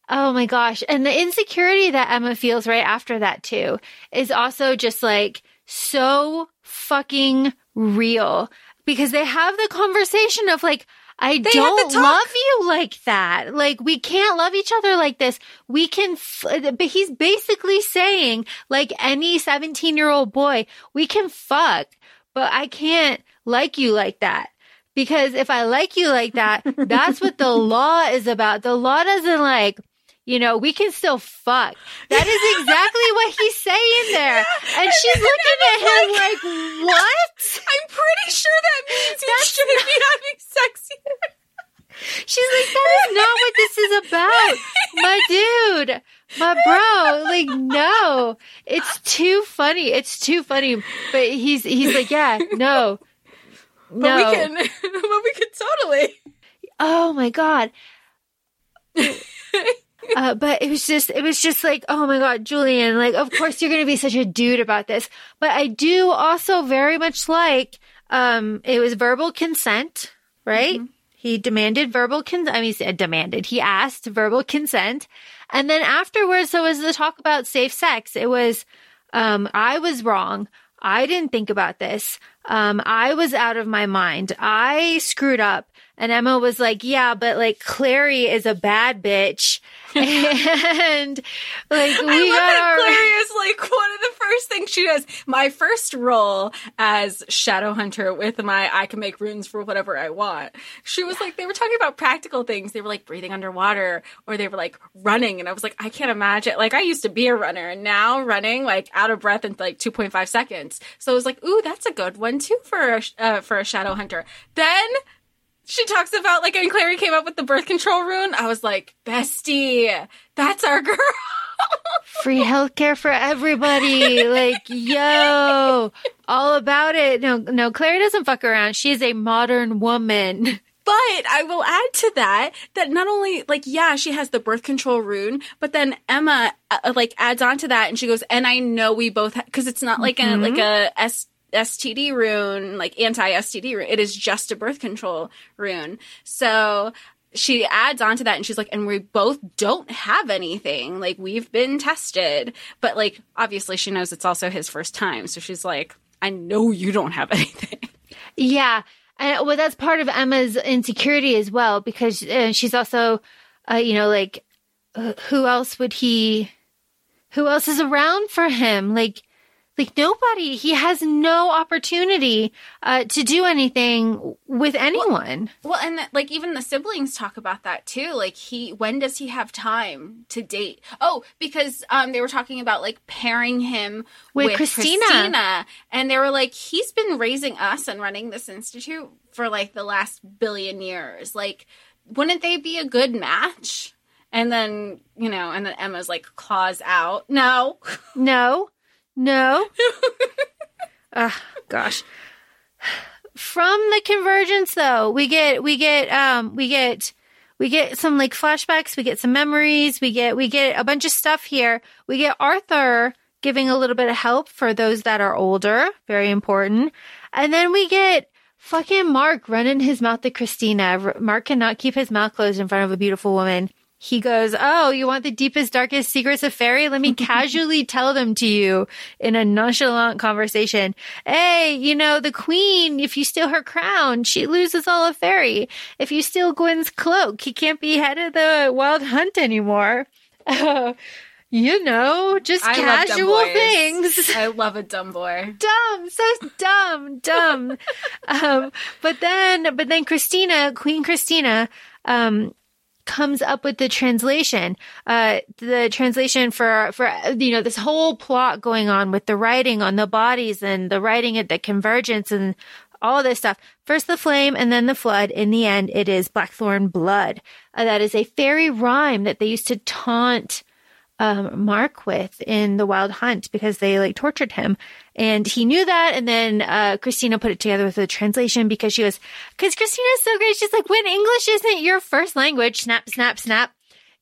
oh my gosh and the insecurity that Emma feels right after that too is also just like so fucking real because they have the conversation of like I They don't love you like that. Like we can't love each other like this. We can, f- but he's basically saying like any 17 year old boy, we can fuck, but I can't like you like that. Because if I like you like that, that's what the law is about. The law doesn't like, you know, we can still fuck. That is exactly what he's saying there. And she's looking at him like, what? I'm pretty sure that means you shouldn't be having sex here. She's like, that is not what this is about. My dude, my bro, like, no. It's too funny. It's too funny. But he's he's like, yeah, no. no. But we can, but we can totally. Oh my god. Uh, but it was just, it was just like, oh my god, Julian, like, of course you're gonna be such a dude about this. But I do also very much like, um, it was verbal consent, right? He demanded verbal consent. I mean, he demanded. He asked verbal consent, and then afterwards, there was the talk about safe sex. It was, um, I was wrong. I didn't think about this. Um, I was out of my mind. I screwed up. And Emma was like, yeah, but like Clary is a bad bitch. and like we I love that our Clary is like one of the first things she does. My first role as Shadow Hunter with my I can make runes for whatever I want. She was like they were talking about practical things. They were like breathing underwater or they were like running and I was like I can't imagine. Like I used to be a runner and now running like out of breath in like 2.5 seconds. So I was like, "Ooh, that's a good one too for a, uh, for a Shadow Hunter." Then she talks about like when Clary came up with the birth control rune. I was like, "Bestie, that's our girl." free healthcare for everybody. like, yo, all about it. No, no, Clary doesn't fuck around. She's a modern woman. But I will add to that that not only like yeah she has the birth control rune, but then Emma uh, like adds on to that and she goes and I know we both because it's not like a like a S. STD rune, like anti STD rune. It is just a birth control rune. So she adds on to that and she's like, and we both don't have anything. Like we've been tested. But like obviously she knows it's also his first time. So she's like, I know you don't have anything. Yeah. And well, that's part of Emma's insecurity as well, because uh, she's also, uh, you know, like, uh, who else would he, who else is around for him? Like, like nobody. He has no opportunity uh, to do anything with anyone. Well, and that, like even the siblings talk about that too. Like he, when does he have time to date? Oh, because um, they were talking about like pairing him With with, Cristina. Cristina. and they were like, he's been raising us and running this institute for like the last billion years. Like, wouldn't they be a good match? And then you know, and then Emma's like claws out. No, No, no. Ah, gosh. From the convergence, though, we get we get um we get we get some like flashbacks. We get some memories. We get we get a bunch of stuff here. We get Arthur giving a little bit of help for those that are older. Very important. And then we get fucking Mark running his mouth to Cristina. Mark cannot keep his mouth closed in front of a beautiful woman. He goes, Oh, you want the deepest, darkest secrets of fairy? Let me casually tell them to you in a nonchalant conversation. Hey, you know, the queen, if you steal her crown, she loses all of fairy. If you steal Gwyn's cloak, he can't be head of the wild hunt anymore. Uh, you know, just I casual things I love a dumb boy. dumb, so dumb, dumb. um, but then, but then Cristina, Queen Cristina, um, comes up with the translation, uh, the translation for, for, you know, this whole plot going on with the writing on the bodies and the writing at the convergence and all this stuff. First the flame and then the flood. In the end, it is Blackthorn blood. Uh, that is a fairy rhyme that they used to taunt, um, Mark with in the Wild Hunt because they like tortured him, and he knew that. And then uh, Cristina put it together with the translation because she was because Cristina's so great. She's like, when English isn't your first language, snap, snap, snap.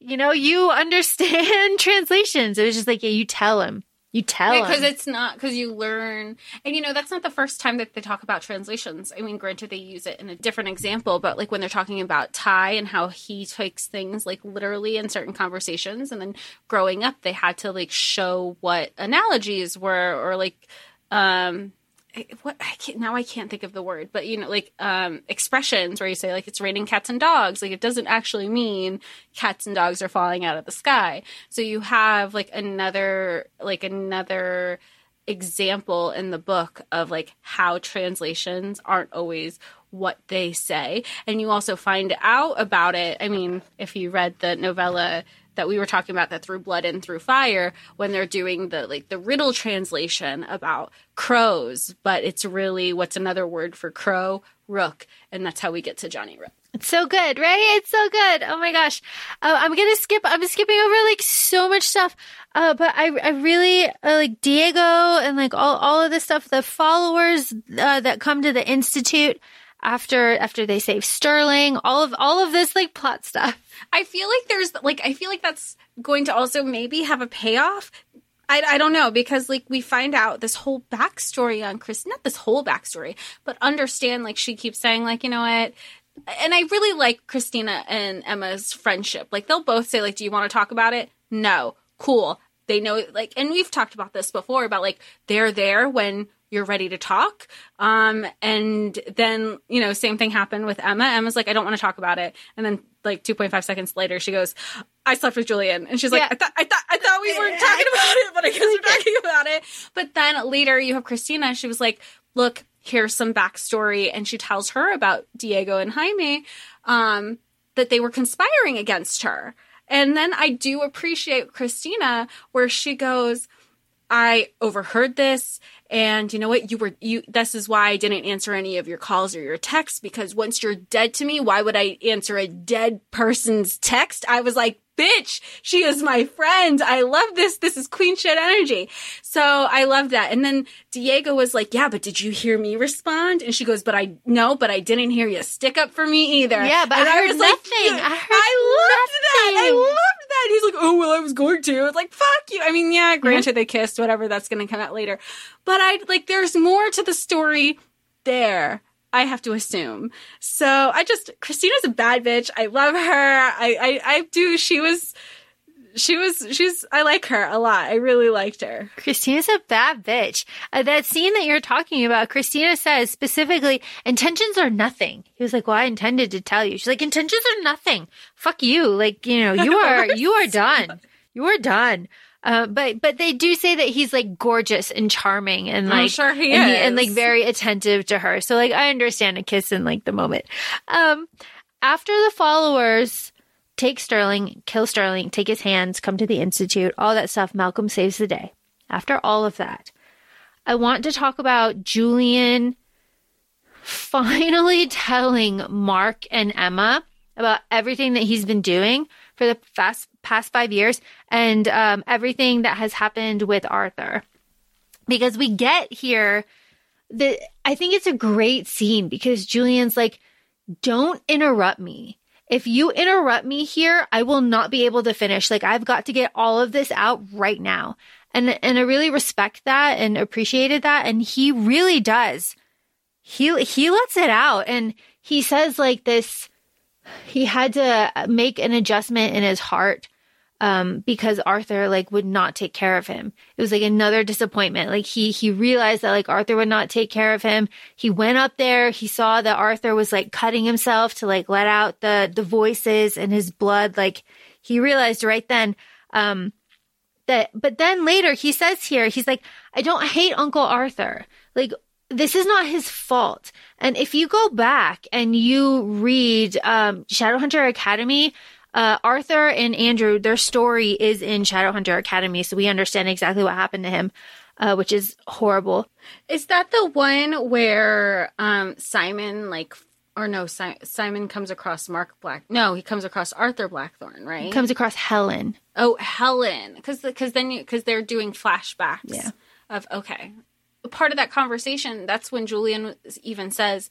You know, you understand translations. It was just like, yeah, you tell him, you tell because it's not because you learn and you know that's not the first time that they talk about translations. I mean granted they use it in a different example but like when they're talking about ty and how he takes things like literally in certain conversations and then growing up they had to like show what analogies were or like um what I can't now I can't think of the word, but you know, like um expressions where you say like it's raining cats and dogs, like it doesn't actually mean cats and dogs are falling out of the sky. So you have like another like another example in the book of like how translations aren't always what they say. And you also find out about it. I mean, if you read the novella that we were talking about that through blood and through fire when they're doing the like the riddle translation about crows but it's really what's another word for crow rook and that's how we get to johnny rook It's so good, right? It's so good. Oh my gosh. Uh, I'm to skip, I'm skipping over like so much stuff. Uh, but I, I really uh, like Diego and like all, all of this stuff, the followers, uh, that come to the Institute after, after they save Sterling, all of, all of this like plot stuff. I feel like there's like I feel like that's going to also maybe have a payoff. I, I don't know because like we find out this whole backstory on Chris, not this whole backstory, but understand like she keeps saying like you know what, and I really like Cristina and Emma's friendship. Like they'll both say like, do you want to talk about it? No, cool. They know like, and we've talked about this before about like they're there when you're ready to talk. Um, and then, you know, same thing happened with Emma. Emma's like, I don't want to talk about it. And then like 2.5 seconds later, she goes, I slept with Julian. And she's like, Yeah. I thought, I thought, I thought we weren't talking about it, but I guess we're talking about it. But then later you have Cristina. She was like, look, here's some backstory. And she tells her about Diego and Jaime, um, that they were conspiring against her. And then I do appreciate Cristina where she goes, I overheard this and you know what? You were you this is why I didn't answer any of your calls or your texts because once you're dead to me why would I answer a dead person's text? I was like bitch she is my friend. I love this. This is queen shit energy. So I love that. And then Diego was like yeah but did you hear me respond? And she goes but I no but I didn't hear you stick up for me either. Yeah, but and I heard was nothing. "Yeah, I heard I loved that. I loved that he's like oh well I was going to it's like fuck you I mean yeah granted they kissed whatever that's gonna come out later but I like there's more to the story there. I have to assume. So I just Cristina's a bad bitch. I love her. I I, I do. She was she was she's I like her a lot. I really liked her. Cristina's a bad bitch. Uh, that scene that you're talking about, Cristina says specifically, intentions are nothing. He was like, well, I intended to tell you. She's like, intentions are nothing. Fuck you. Like, you know, you are, you are done. You are done. Uh, but but they do say that he's like gorgeous and charming and I'm like sure he and, is. and like very attentive to her. So like I understand a kiss in like the moment. Um, after the followers take Sterling, kill Sterling, take his hands, come to the institute, all that stuff. Malcolm saves the day. After all of that, I want to talk about Julian finally telling Mark and Emma about everything that he's been doing for the fast, past five years and um, everything that has happened with Arthur. Because we get here, the I think it's a great scene because Julian's like, "Don't interrupt me. If you interrupt me here, I will not be able to finish. Like I've got to get all of this out right now." And and I really respect that and appreciated that. And he really does. He he lets it out and he says like this he had to make an adjustment in his heart um because Arthur like would not take care of him. It was like another disappointment. Like he he realized that like Arthur would not take care of him. He went up there, he saw that Arthur was like cutting himself to like let out the the voices in his blood. Like he realized right then um that but then later he says here he's like I don't hate Uncle Arthur. Like this is not his fault. And if you go back and you read um, Shadowhunter Academy, uh, Arthur and Andrew, their story is in Shadowhunter Academy, so we understand exactly what happened to him, uh, which is horrible. Is that the one where um Simon like or no si- Simon comes across Mark Black? No, he comes across Arthur Blackthorn, right? He comes across Helen. Oh, Helen, because because then you because they're doing flashbacks Yeah. of okay. Part of that conversation, that's when Julian even says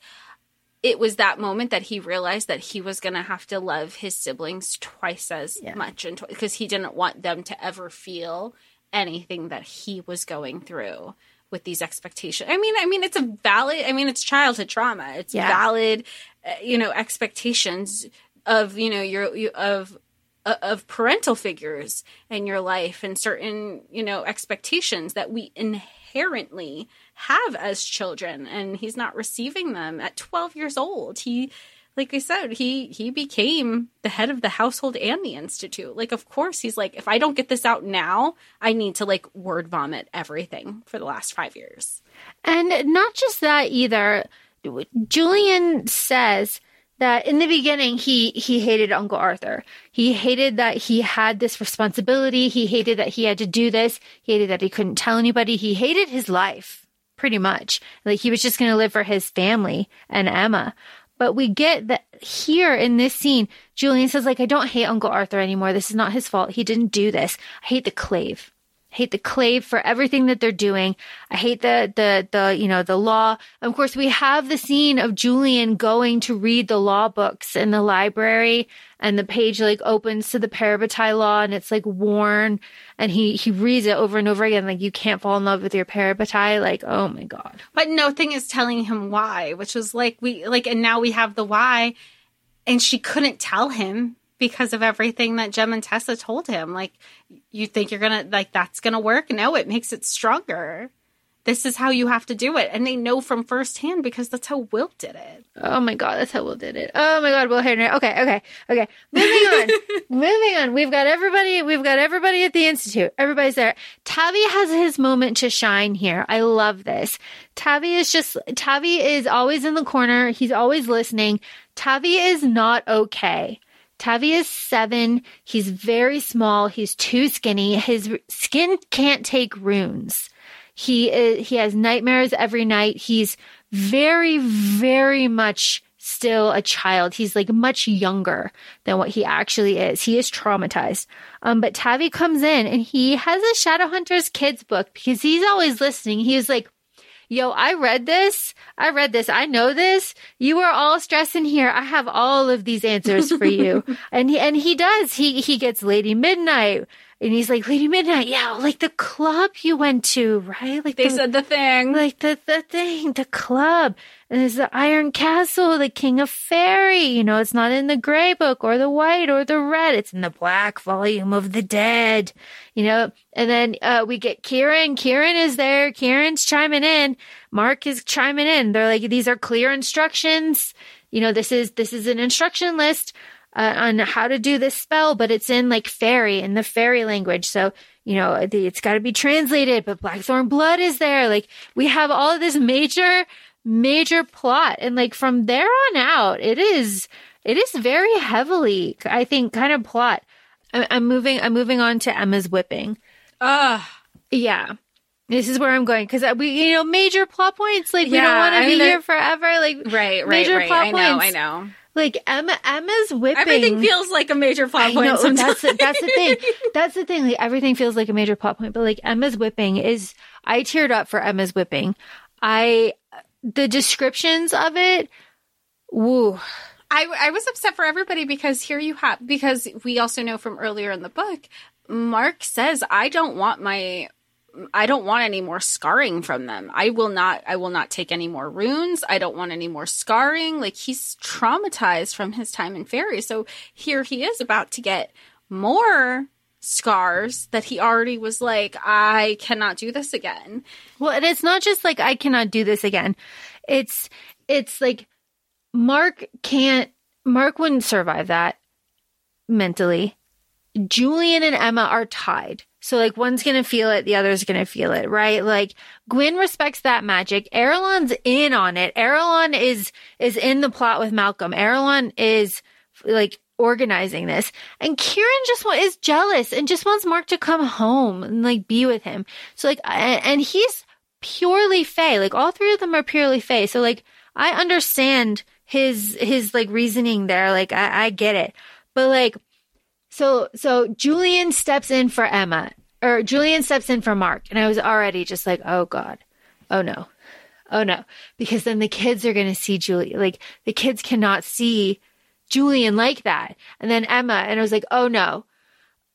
it was that moment that he realized that he was going to have to love his siblings twice as Yeah. much, and because he didn't want them to ever feel anything that he was going through with these expectations. I mean, I mean, it's a valid. I mean, it's childhood trauma. It's Yeah. valid, uh, you know, expectations of you know your you, of uh, of parental figures in your life and certain you know expectations that we inherently have as children and he's not receiving them at 12 years old he like I said, he he became the head of the household and the institute. Like, of course, he's like, if I don't get this out now, I need to like word vomit everything for the last five years. And not just that either. Julian says that in the beginning he he hated Uncle Arthur. He hated that he had this responsibility. He hated that he had to do this. He hated that he couldn't tell anybody. He hated his life pretty much. Like he was just going to live for his family and Emma. But we get that here in this scene, Julian says, like, I don't hate Uncle Arthur anymore. This is not his fault. He didn't do this. I hate the clave hate the clave for everything that they're doing. I hate the the the you know the law. Of course, we have the scene of Julian going to read the law books in the library, and the page like opens to the parabatai law, and it's like worn, and he he reads it over and over again. Like you can't fall in love with your parabatai. Like oh my god. But nothing is telling him why, which was like we like, and now we have the why, and she couldn't tell him because of everything that Jem and Tessa told him. Like, you think you're gonna, like, that's gonna work? No, it makes it stronger. This is how you have to do it. And they know from firsthand because that's how Will did it. Oh my God, that's how Will did it. Oh my God, Will Hartnett. Okay, okay, okay. Moving on. Moving on. We've got everybody, we've got everybody at the Institute. Everybody's there. Tavvy has his moment to shine here. I love this. Tavvy is just, Tavvy is always in the corner. He's always listening. Tavvy is not okay. Tavvy is seven. He's very small. He's too skinny. His skin can't take runes. He is, he has nightmares every night. He's very, very much still a child. He's like much younger than what he actually is. He is traumatized. Um, but Tavvy comes in and he has a Shadowhunters kids book because he's always listening. He He's like, yo, I read this. I read this. I know this. You are all stressing here. I have all of these answers for you. and he, and he does. He, he gets Lady Midnight. And he's like, Lady Midnight, yeah, like the club you went to, right? Like they the, said the thing. Like the, the thing, the club. There's the Iron Castle, the King of Fairy. You know, it's not in the gray book or the white or the red. It's in the black volume of the dead. You know, and then uh, we get Kieran. Kieran is there. Kieran's chiming in. Mark is chiming in. They're like, these are clear instructions. You know, this is this is an instruction list uh, on how to do this spell, but it's in like fairy in the fairy language. So, you know, it's got to be translated, but Blackthorn blood is there. Like we have all of this major, major plot. And like from there on out, it is, it is very heavily, I think, kind of plot. I'm moving, I'm moving on to Emma's whipping. Ah, yeah. This is where I'm going because we, you know, major plot points. Like we don't want to be here forever. Like right, right, major right. Plot I know, I know. Like Emma, Emma's whipping. Everything feels like a major plot point. Know, that's the, that's the thing. That's the thing. Like everything feels like a major plot point. But like Emma's whipping is, I teared up for Emma's whipping. I the descriptions of it. Woo. I I was upset for everybody because here you have because we also know from earlier in the book, Mark says I don't want my I don't want any more scarring from them. I will not I will not take any more runes. I don't want any more scarring. Like he's traumatized from his time in fairy. So here he is about to get more scars that he already was like I cannot do this again. Well, and it's not just like I cannot do this again. It's it's like Mark can't Mark wouldn't survive that mentally. Julian and Emma are tied. So like one's gonna feel it, the other's gonna feel it, right? Like Gwyn respects that magic. Arelon's in on it. Arelon is is in the plot with Malcolm. Arelon is like organizing this. And Kieran just is jealous and just wants Mark to come home and like be with him. So like and he's purely Fey. Like all three of them are purely Fey. So like I understand his his like reasoning there. Like I, I get it. But like so, so Julian steps in for Emma, or Julian steps in for Mark, and I was already just like, oh God, oh no, oh no, because then the kids are going to see Julie. Like the kids cannot see Julian like that. And then Emma, and I was like, oh no,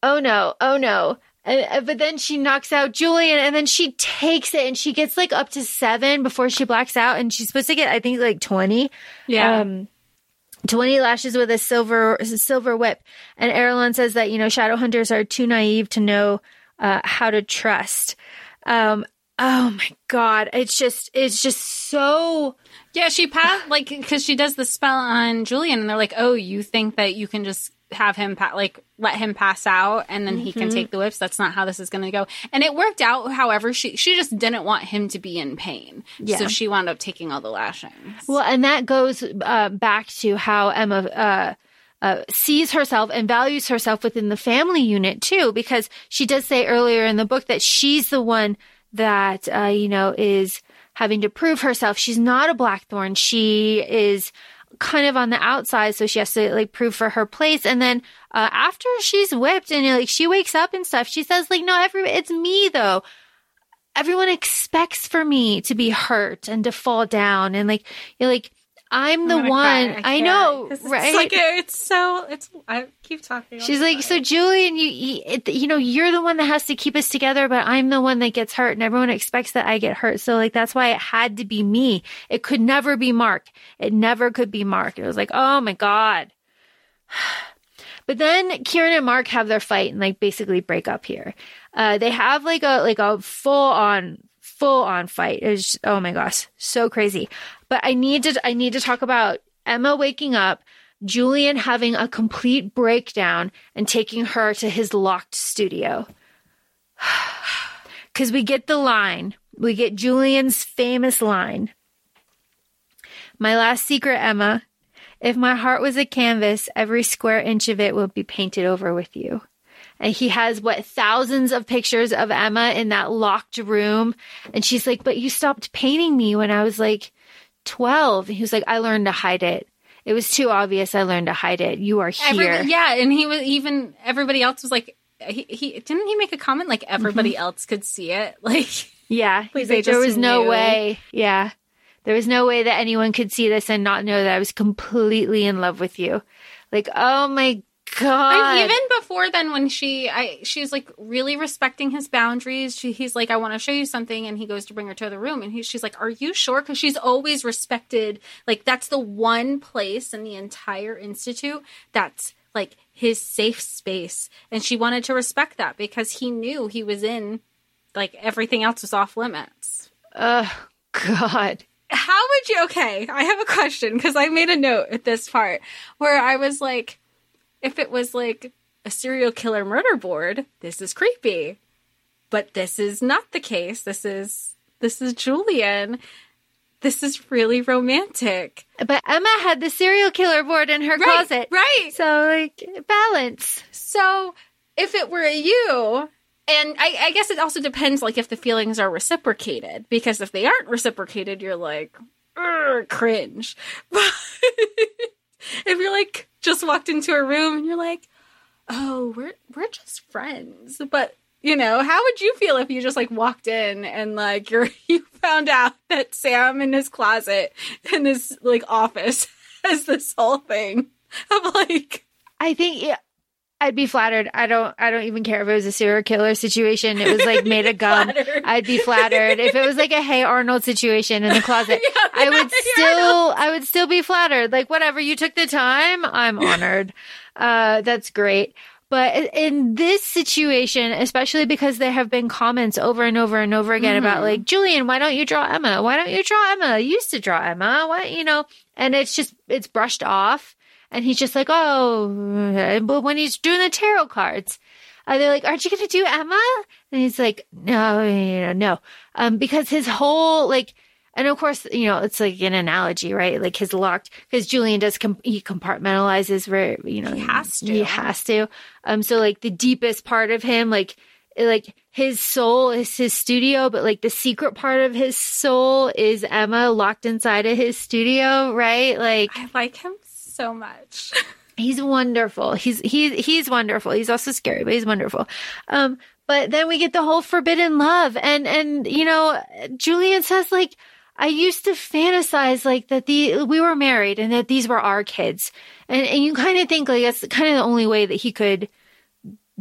oh no, oh no. And, but then she knocks out Julian and then she takes it and she gets like up to seven before she blacks out and she's supposed to get, I think like 20. Yeah. Um, 20 lashes with a silver silver whip. And Arelon says that, you know, shadow hunters are too naive to know uh, how to trust. Um, oh my god, it's just it's just so Yeah, she passed like because she does the spell on Julian, and they're like, "Oh, you think that you can just have him pa- like let him pass out, and then he can Mm-hmm. take the whips? That's not how this is going to go." And it worked out. However, she she just didn't want him to be in pain, Yeah. so she wound up taking all the lashings. Well, and that goes uh, back to how Emma uh, uh, sees herself and values herself within the family unit too, because she does say earlier in the book that she's the one that uh, you know is having to prove herself. She's not a blackthorn. She is kind of on the outside, so she has to like prove for her place. And then uh, after she's whipped and like she wakes up and stuff, she says like, "No, every it's me though." everyone expects for me to be hurt and to fall down and like you're like I'm the I'm one. cry. I, can't, right? It's like it's so it's. I keep talking. She's like, so Julian, you, you, you know, you're the one that has to keep us together, but I'm the one that gets hurt, and everyone expects that I get hurt. So like, that's why it had to be me. It could never be Mark. It never could be Mark. It was like, oh my god. But then Kieran and Mark have their fight and like basically break up here. Uh, they have like a like a full on full on fight. It was oh my gosh, so crazy. But I need to I need to talk about Emma waking up, Julian having a complete breakdown and taking her to his locked studio. Cuz we get the line. We get Julian's famous line. My last secret, Emma, if my heart was a canvas, every square inch of it would be painted over with you. And he has what thousands of pictures of Emma in that locked room. And she's like, But you stopped painting me when I was like 12. He was like, I learned to hide it. It was too obvious. I learned to hide it. You are here. Every, yeah, and he was even everybody else was like. He, he didn't he make a comment like everybody mm-hmm. else could see it like Yeah. Like, there was no way. Yeah. There was no way that anyone could see this and not know that I was completely in love with you. Like, oh my God. And even before then, when she, I, she's like really respecting his boundaries. She, he's like, I want to show you something, and he goes to bring her to the room, and he, she's like, Are you sure? Because she's always respected. Like that's the one place in the entire institute that's like his safe space, and she wanted to respect that because he knew he was in, like everything else was off limits. oh God. How would you? Okay, I have a question because I made a note at this part where I was like, if it was like a serial killer murder board, this is creepy. But this is not the case. This is this is Julian. This is really romantic. But Emma had the serial killer board in her Right, closet. right. So, like, balance. So if it were you, and I, I guess it also depends, like if the feelings are reciprocated, because if they aren't reciprocated, you're like, cringe. But if you're like just walked into a room and you're like, oh, we're we're just friends, but you know, how would you feel if you just like walked in and like you're you found out that Sam in his closet in his like office has this whole thing of like I think I'd be flattered. I don't. I don't even care if it was a serial killer situation. It was like made of gum. Flattered. I'd be flattered. if it was like a Hey Arnold situation in the closet, Yeah, I would still. I would still be flattered. Like whatever you took the time, I'm honored. uh, that's great. But in this situation, especially because there have been comments over and over and over again about like, Julian, why don't you draw Emma? Why don't you draw Emma? You used to draw Emma. Why, you know, and it's just, it's brushed off. And he's just like, oh, but when he's doing the tarot cards, uh, they're like, aren't you going to do Emma? And he's like, no, no. Um, because his whole, like, and of course, you know, it's like an analogy, right? Like his locked, because Julian does, com- he compartmentalizes where, you know, He has to. He has to. Um, so like the deepest part of him, like, like his soul is his studio, but like the secret part of his soul is Emma locked inside of his studio, right? Like, I like him so much. He's wonderful. He's he's he's wonderful. He's also scary, but he's wonderful. Um, but then we get the whole forbidden love, and and you know, Julian says like, I used to fantasize like that the we were married and that these were our kids, and and you kind of think like that's kind of the only way that he could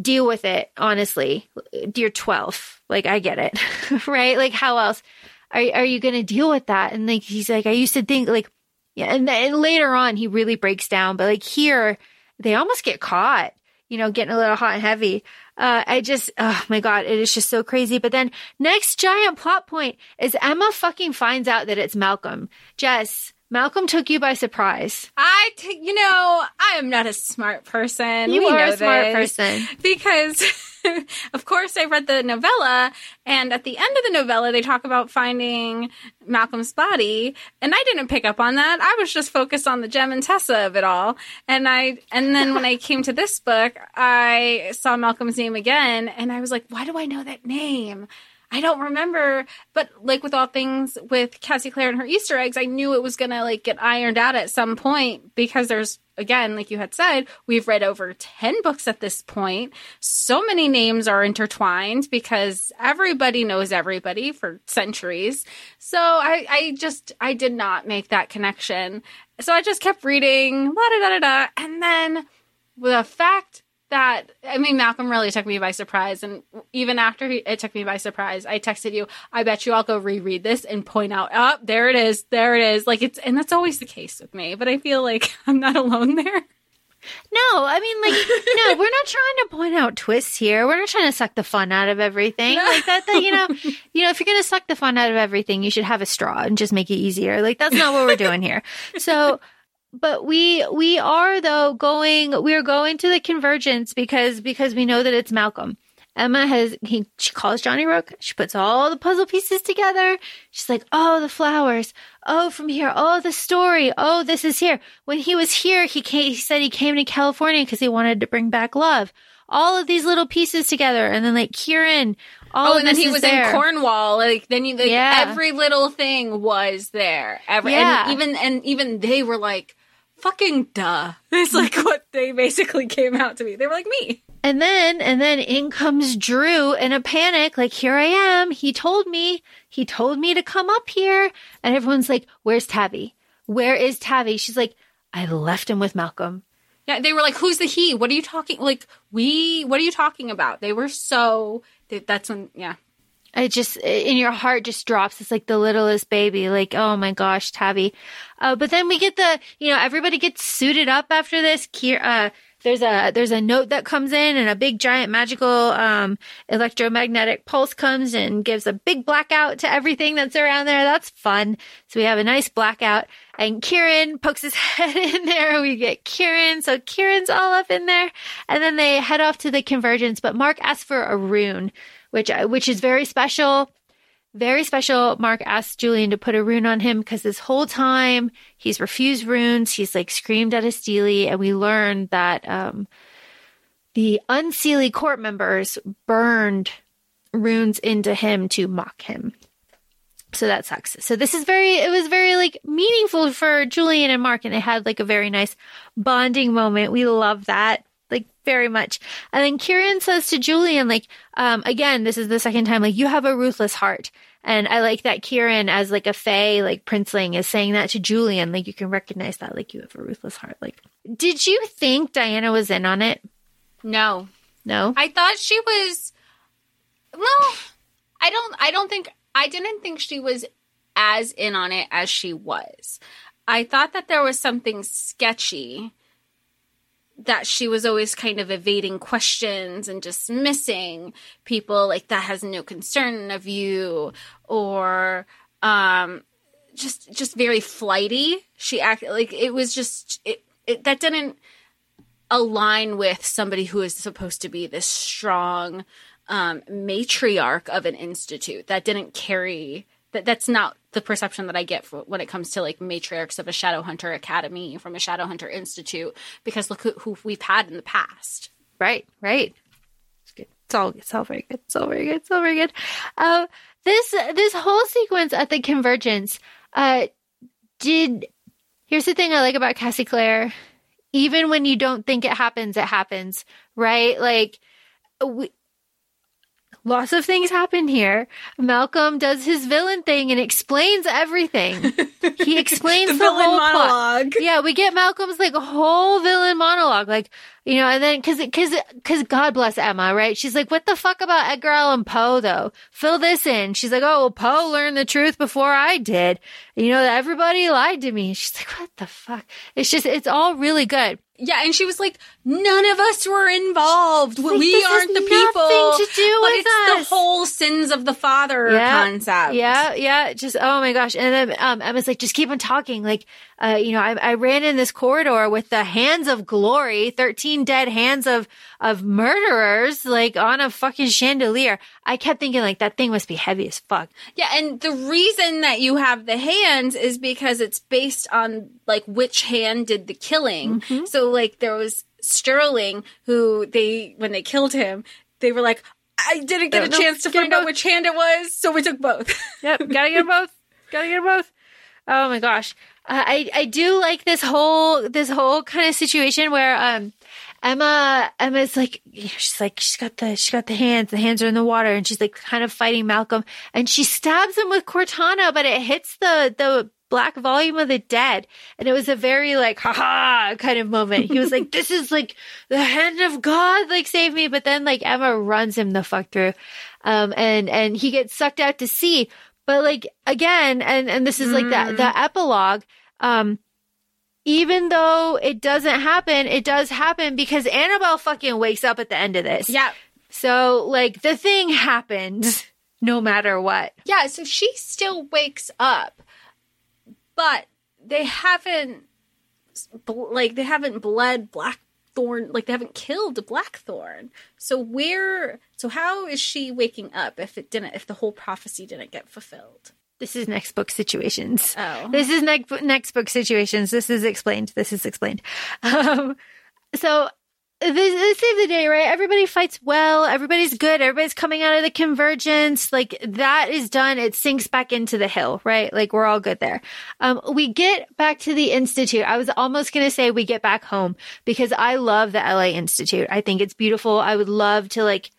deal with it. Honestly, you're twelve. Like I get it, right? Like how else are are you going to deal with that? And like he's like, I used to think like. Yeah, and then later on he really breaks down, but like here they almost get caught. you know, getting a little hot and heavy. Uh, I just, oh my God, it is just so crazy. But then next giant plot point is Emma fucking finds out that it's Malcolm. Jess, Malcolm took you by surprise. I, t- you know, I am not a smart person. You We are a smart person. because of course I read the novella and at the end of the novella they talk about finding Malcolm's body and I didn't pick up on that. I was just focused on the Jem and Tessa of it all. And I and then when I came to this book, I saw Malcolm's name again and I was like, why do I know that name? I don't remember, but like with all things with Cassie Clare and her Easter eggs, I knew it was gonna like get ironed out at some point because there's again, like you had said, we've read over 10 books at this point. So many names are intertwined because everybody knows everybody for centuries. So I, I just, I did not make that connection. So I just kept reading, la da da da da. And then the fact that, I mean, Malcolm really took me by surprise. And even after he, it took me by surprise, I texted you, I bet you I'll go reread this and point out, oh, there it is. There it is. Like it's, and that's always the case with me, but I feel like I'm not alone there. No, I mean, like, no, we're not trying to point out twists here. We're not trying to suck the fun out of everything. Like that, that, you know, you know, if you're going to suck the fun out of everything, you should have a straw and just make it easier. Like that's not what we're doing here. So, but we, we are though going, we're going to the convergence because, because we know that it's Malcolm. Emma has, he, she calls Johnny Rook. She puts all the puzzle pieces together. She's like, oh, the flowers. Oh, from here. Oh, the story. Oh, this is here. When he was here, he, came, he said he came to California because he wanted to bring back love. All of these little pieces together. And then like Kieran, all oh, and then he was there. in Cornwall. Like then you, like, Yeah. every little thing was there. Every, Yeah. and even and even they were like, "Fucking duh." It's like mm-hmm. what they basically came out to be. They were like me. And then, and then in comes Dru in a panic, like, here I am. He told me, he told me to come up here. And everyone's like, where's Tavvy? Where is Tavvy? She's like, I left him with Malcolm. Yeah, they were like, "Who's the he? What are you talking? Like we? What are you talking about?" They were so. They, that's when, yeah. It just, in your heart just drops. It's like the littlest baby. Like, oh my gosh, Tavvy. Uh, but then we get the, you know, everybody gets suited up after this. Uh, there's a, there's a note that comes in and a big giant magical, um, electromagnetic pulse comes and gives a big blackout to everything that's around there. That's fun. So we have a nice blackout and Kieran pokes his head in there. We get Kieran. So Kieran's all up in there and then they head off to the convergence, but Mark asks for a rune which which is very special. Very special. Mark asked Julian to put a rune on him because this whole time he's refused runes. He's like screamed at Astili, and we learned that um, the Unseelie court members burned runes into him to mock him. So that sucks. So this is very, it was very like meaningful for Julian and Mark, and they had like a very nice bonding moment. We love that very much. And then Kieran says to Julian, like, um, again, this is the second time, like, you have a ruthless heart. And I like that Kieran, as like a Fae, like Princeling, is saying that to Julian. Like, you can recognize that, like, you have a ruthless heart. Like, did you think Diana was in on it? No, No? I thought she was. Well, I don't. I don't think. I didn't think she was as in on it as she was. I thought that there was something sketchy. That she was always kind of evading questions and dismissing people, like that has no concern of you, or um, just just very flighty. She acted like it was just it, it that didn't align with somebody who is supposed to be this strong um, matriarch of an institute that didn't carry that that's not the perception that I get for, when it comes to like matriarchs of a Shadowhunter Academy from a Shadowhunter Institute because look who, who we've had in the past. Right, right. It's good. It's all, it's all very good. It's all very good. It's all very good. Uh, this, this whole sequence at the convergence, uh, did, here's the thing I like about Cassie Clare. Even when you don't think it happens, it happens, right? Like, we, lots of things happen here. Malcolm does his villain thing and explains everything. He explains the, whole plot. Yeah, we get Malcolm's like whole villain monologue. Like, You know, and then cause, cause, cause God bless Emma, right? She's like, what the fuck about Edgar Allan Poe though? Fill this in. She's like, oh, well, Poe learned the truth before I did. You know, everybody lied to me. She's like, what the fuck? It's just, it's all really good. Yeah, and she was like, "None of us were involved. like, we aren't the people." to do but with it's us. the whole sins of the father Yeah. concept. Yeah, yeah. Just oh my gosh. And then um, Emma's like, just keep on talking. Like, uh, you know, I, I ran in this corridor with the hands of glory, thirteen dead hands of of murderers, like on a fucking chandelier. I kept thinking like that thing must be heavy as fuck. Yeah, and the reason that you have the hands is because it's based on like which hand did the killing. Mm-hmm. So like there was Sterling who they when they killed him, they were like, I didn't get a no, chance to find out both. which hand it was, so we took both. Yep, gotta get them both. Gotta get them both. Oh my gosh, I I do like this whole this whole kind of situation where um Emma Emma's like you know, she's like she's got the she's got the hands the hands are in the water and she's like kind of fighting Malcolm and she stabs him with Cortana but it hits the the black volume of the dead and it was a very like haha kind of moment. He was like this is like the hand of god like save me but then like emma runs him the fuck through um and and he gets sucked out to sea but like again and and this is like the the epilogue um even though it doesn't happen it does happen because annabel fucking wakes up at the end of this yeah. so like the thing happened no matter what Yeah, so she still wakes up, but they haven't like they haven't bled Blackthorn, like they haven't killed Blackthorn. So where so how is she waking up if it didn't if the whole prophecy didn't get fulfilled? This is next book situations. Oh. This is next next book situations. This is explained. This is explained. Um, so this, this is the day, right? Everybody fights well. Everybody's good. Everybody's coming out of the convergence. Like that is done. It sinks back into the hill, right? Like we're all good there. Um, we get back to the institute. I was almost going to say we get back home because I love the LA Institute. I think it's beautiful. I would love to like,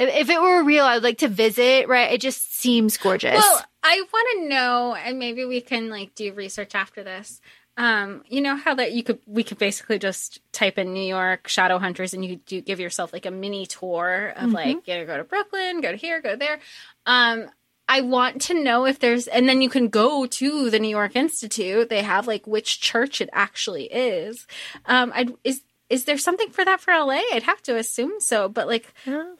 if, if it were real, I'd like to visit, right? It just seems gorgeous. Well, I want to know, and maybe we can like do research after this. Um, you know how that you could we could basically just type in New York shadow hunters and you could do give yourself like a mini tour of like you know, go to Brooklyn, go to here, go there. Um, I want to know if there's and then you can go to the New York Institute. They have like which church it actually is. Um, I is is there something for that for LA? I'd have to assume so, but like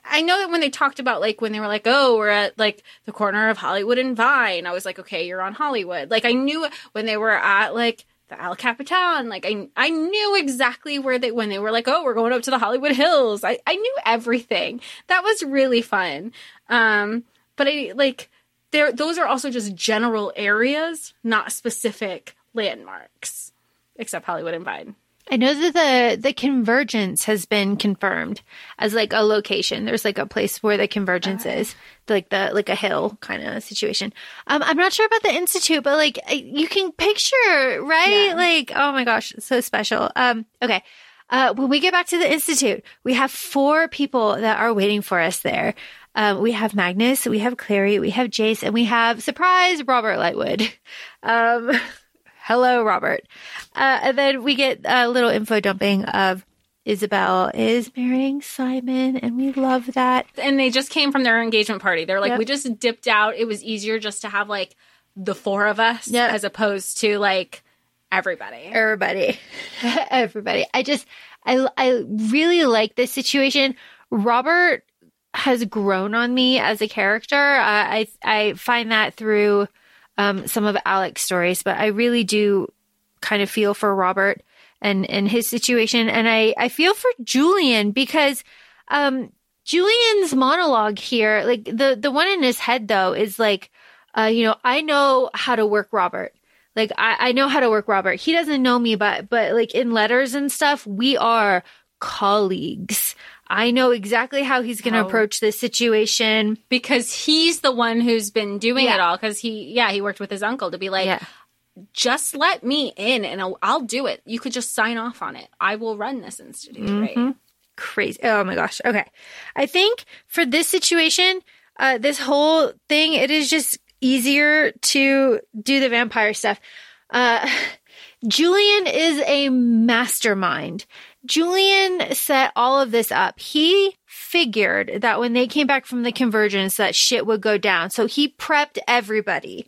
I know that when they talked about like when they were like, "Oh, we're at like the corner of Hollywood and Vine," I was like, "Okay, you're on Hollywood." Like I knew when they were at like the El Capitan, like I I knew exactly where they when they were like, "Oh, we're going up to the Hollywood Hills." I I knew everything. That was really fun. Um, but I like there those are also just general areas, not specific landmarks, except Hollywood and Vine. I know that the the convergence has been confirmed as like a location. There's like a place where the convergence is, like the like a hill kind of situation. Um, I'm not sure about the institute, but like you can picture, right? Yeah. Like, oh my gosh, so special. Um, okay. Uh, when we get back to the institute, we have four people that are waiting for us there. Um, we have Magnus, we have Clary, we have Jace, and we have surprise Robert Lightwood. Um, hello, Robert. Uh, and then we get a little info dumping of Isabelle is marrying Simon, and we love that. and they just came from their engagement party. They're like, Yep. we just dipped out. It was easier just to have like the four of us Yep. as opposed to like everybody. Everybody, everybody. I just, I, I really like this situation. Robert has grown on me as a character. Uh, I, I find that through um, some of Alec's stories, but I really do kind of feel for Robert and and his situation, and I I feel for Julian because um Julian's monologue here, like the the one in his head though, is like, uh, you know, I know how to work Robert. Like I, I know how to work Robert. He doesn't know me, but but like in letters and stuff, we are colleagues. I know exactly how he's going to approach this situation. because he's the one who's been doing Yeah. it all. Because he, yeah, he worked with his uncle to be like, Yeah. just let me in and I'll, I'll do it. You could just sign off on it. I will run this institute, Mm-hmm. right? crazy. Oh my gosh. Okay. I think for this situation, uh, this whole thing, it is just easier to do the vampire stuff. Uh, Julian is a mastermind. Julian set all of this up. He figured that when they came back from the convergence that shit would go down. So he prepped everybody.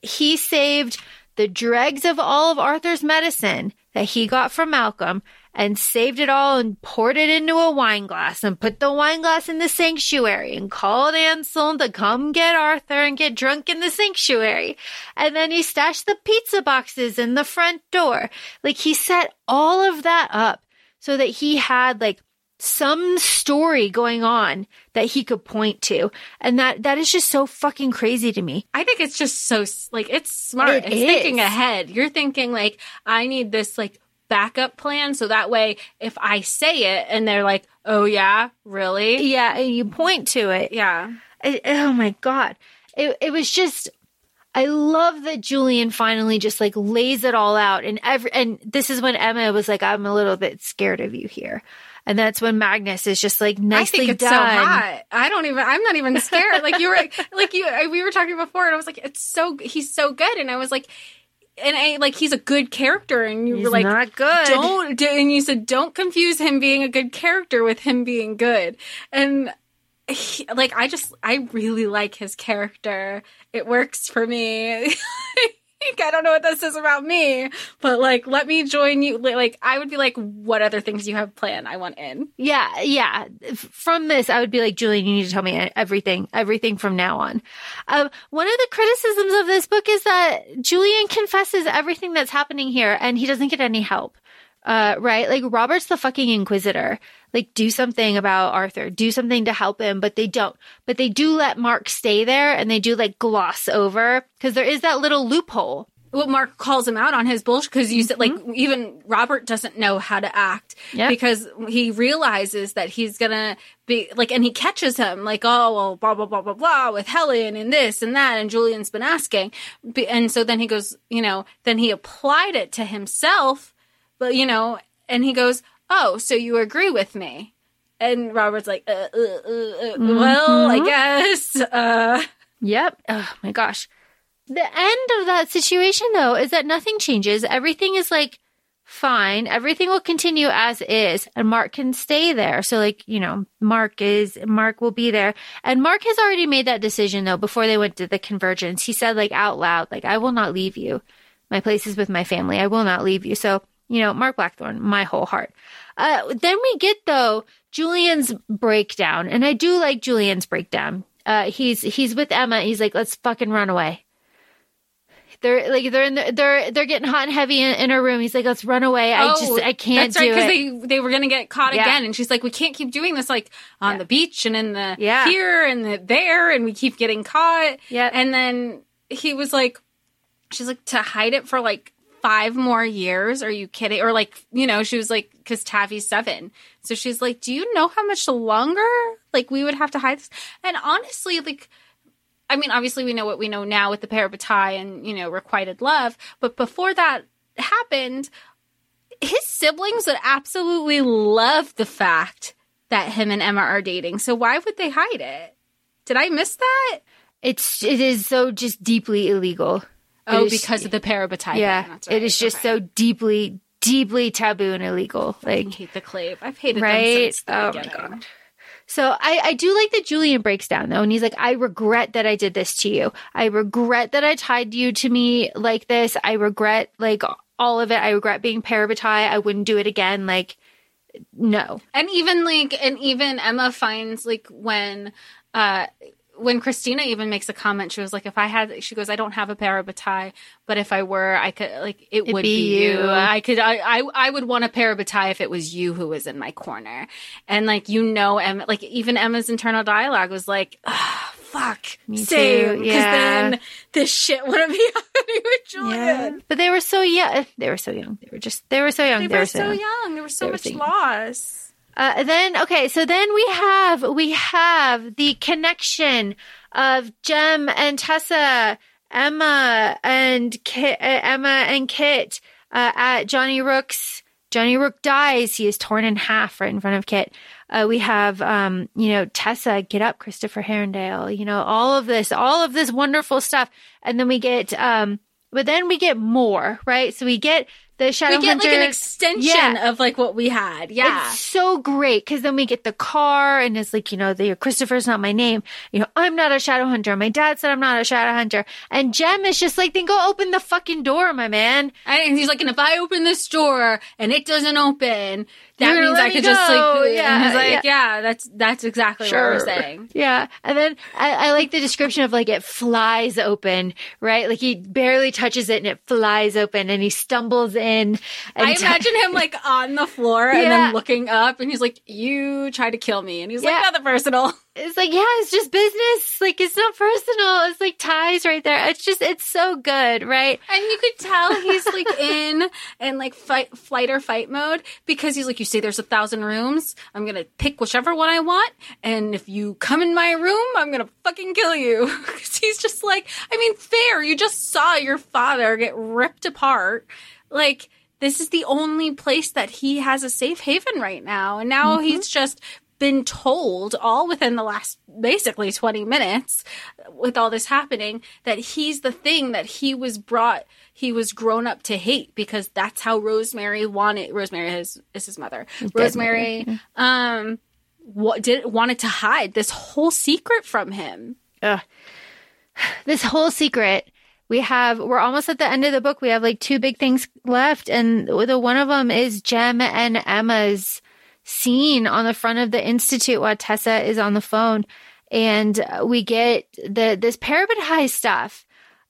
He saved the dregs of all of Arthur's medicine that he got from Malcolm and saved it all and poured it into a wine glass and put the wine glass in the sanctuary and called Anselm to come get Arthur and get drunk in the sanctuary. And then he stashed the pizza boxes in the front door. Like he set all of that up so that he had like some story going on that he could point to. And that, that is just so fucking crazy to me. I think it's just so like it's smart. It it's is. thinking ahead. You're thinking like I need this like backup plan so that way if I say it and they're like, "Oh yeah, really?" Yeah. And you point to it. Yeah. I, oh my God. It, it was just, I love that Julian finally just like lays it all out. And every, and this is when Emma was like, I'm a little bit scared of you here. And that's when Magnus is just like I nicely think it's done. so hot. I don't even. I'm not even scared. like you were, like you. We were talking before, and I was like, "It's so." He's so good, and I was like, and I like he's a good character, and you He's were like, not good. Don't. And you said, don't confuse him being a good character with him being good, and. He, like I just I really like his character. It works for me. I don't know what this is about me, but like let me join you. Like I would be like, what other things you have planned? I want in. Yeah, yeah. From this, I would be like, Julian, you need to tell me everything, everything from now on. Um, one of the criticisms of this book is that Julian confesses everything that's happening here and he doesn't get any help. Uh, right? Like Robert's the fucking inquisitor. Like do something about Arthur, do something to help him, but they don't. But they do let Mark stay there and they do like gloss over because there is that little loophole. well, Mark calls him out on his bullshit because you said like even Robert doesn't know how to act Yep. because he realizes that he's gonna be like, and he catches him like, oh well, blah blah blah blah blah with Helen and this and that, and Julian's been asking, and so then he goes, you know, then he applied it to himself, but you know, and he goes, oh, so you agree with me? And Robert's like, uh, uh, uh, uh, well, I guess. Uh, Yep. Oh my gosh. The end of that situation though is that nothing changes. Everything is like fine. Everything will continue as is and Mark can stay there. So like, you know, Mark is, Mark will be there. And Mark has already made that decision though before they went to the convergence. He said like out loud, like, I will not leave you. My place is with my family. I will not leave you. So, you know, Mark Blackthorn, my whole heart. Uh, then we get though Julian's breakdown, and I do like Julian's breakdown. Uh, he's he's with Emma. He's like, let's fucking run away. They're like they're in the, they're they're getting hot and heavy in, in her room. He's like, let's run away. I just I can't Oh, That's right, because they they were gonna get caught Yeah. again, and she's like, "We can't keep doing this, like on Yeah. the beach and in the Yeah. here and the there, and we keep getting caught." Yeah, And then he was like, "She's like to hide it for like five more years? Are you kidding?" Or like, you know, she was like, "Because Tavvy's seven. so she's like, "Do you know how much longer like we would have to hide this?" And honestly, like. I mean, obviously, we know what we know now with the pair of parabatai and you know requited love, but before that happened, his siblings would absolutely love the fact that him and Emma are dating. So why would they hide it? Did I miss that? It's it is so just deeply illegal. Oh, is- because of the parabatai. yeah, right. it is just Okay. so deeply deeply taboo and illegal. I Like hate the clave. I've hated them right? since the Oh my god. So I, I do like that Julian breaks down though, and he's like, I regret that I did this to you. I regret that I tied you to me like this. I regret like all of it. I regret being parabatai. I wouldn't do it again. Like, no. And even like, and even Emma finds like when, uh, when Cristina even makes a comment, she was like, "If I had," she goes, "I don't have a parabatai, but if I were, I could like it It'd would be be, you. you. I could, I, I, I would want a parabatai if it was you who was in my corner." And like you know, Emma, like even Emma's internal dialogue was like, ah, "Fuck, Me same," too, because yeah. then this shit wouldn't be happening with Julian. But they were so young. They were so young. They were just, they were so young. They, were so young. There was so They much loss. Uh, then okay, so then we have we have the connection of Jem and Tessa, Emma and Kit, uh, Emma and Kit uh, at Johnny Rook's. Johnny Rook dies. He is torn in half right in front of Kit. Uh, we have, um, you know, Tessa, get up, Christopher Herondale. You know, all of this, all of this wonderful stuff, and then we get um, but then we get more, right? So we get the shadow we get hunter. like an extension Yeah. of like what we had. Yeah. It's so great because then we get the car and it's like, you know, the Christopher's not my name. You know, I'm not a shadow hunter. My dad said I'm not a shadow hunter. And Jem is just like, then go open the fucking door, my man. And he's like, and if I open this door and it doesn't open, that You're means I could just like, Yeah, he's like, yeah. yeah. that's that's exactly what we're saying. Yeah. And then I, I like the description of like it flies open, right? Like he barely touches it and it flies open and he stumbles in. And I t- imagine him like on the floor and then looking up, and he's like, "You tried to kill me," and he's Yeah. like, "Nothing personal." it's like, yeah, it's just business. Like it's not personal. It's like ties right there. It's just, it's so good, right? And you could tell he's like in and like fight, flight or fight mode because he's like, you say there's a thousand rooms. I'm gonna pick whichever one I want, and if you come in my room, I'm gonna fucking kill you. Cause he's just like, I mean, fair. You just saw your father get ripped apart. Like this is the only place that he has a safe haven right now, and now he's just been told all within the last basically 20 minutes with all this happening that he's the thing that he was brought he was grown up to hate because that's how Rosemary wanted Rosemary is, is his mother Rosemary um what did wanted to hide this whole secret from him Ugh. This whole secret. We have, we're almost at the end of the book. We have like two big things left. And the one of them is Jem and Emma's scene on the front of the Institute while Tessa is on the phone. And we get the, this parabatai stuff.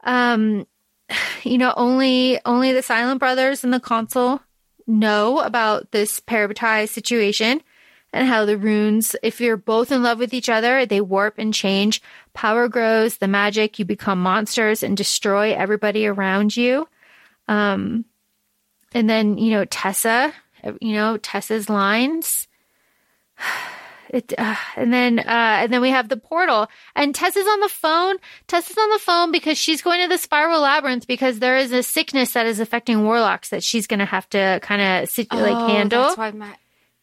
Um, you know, only, only the Silent Brothers and the Consul know about this parabatai situation and how the runes, if you're both in love with each other, they warp and change. Power grows, the magic, you become monsters and destroy everybody around you. Um, and then, you know, Tessa, you know, Tessa's lines. It, uh, and then, uh, and then we have the portal and Tessa's on the phone. Tessa's on the phone because she's going to the spiral labyrinth because there is a sickness that is affecting warlocks that she's going to have to kind of like handle. Oh, that's why Ma-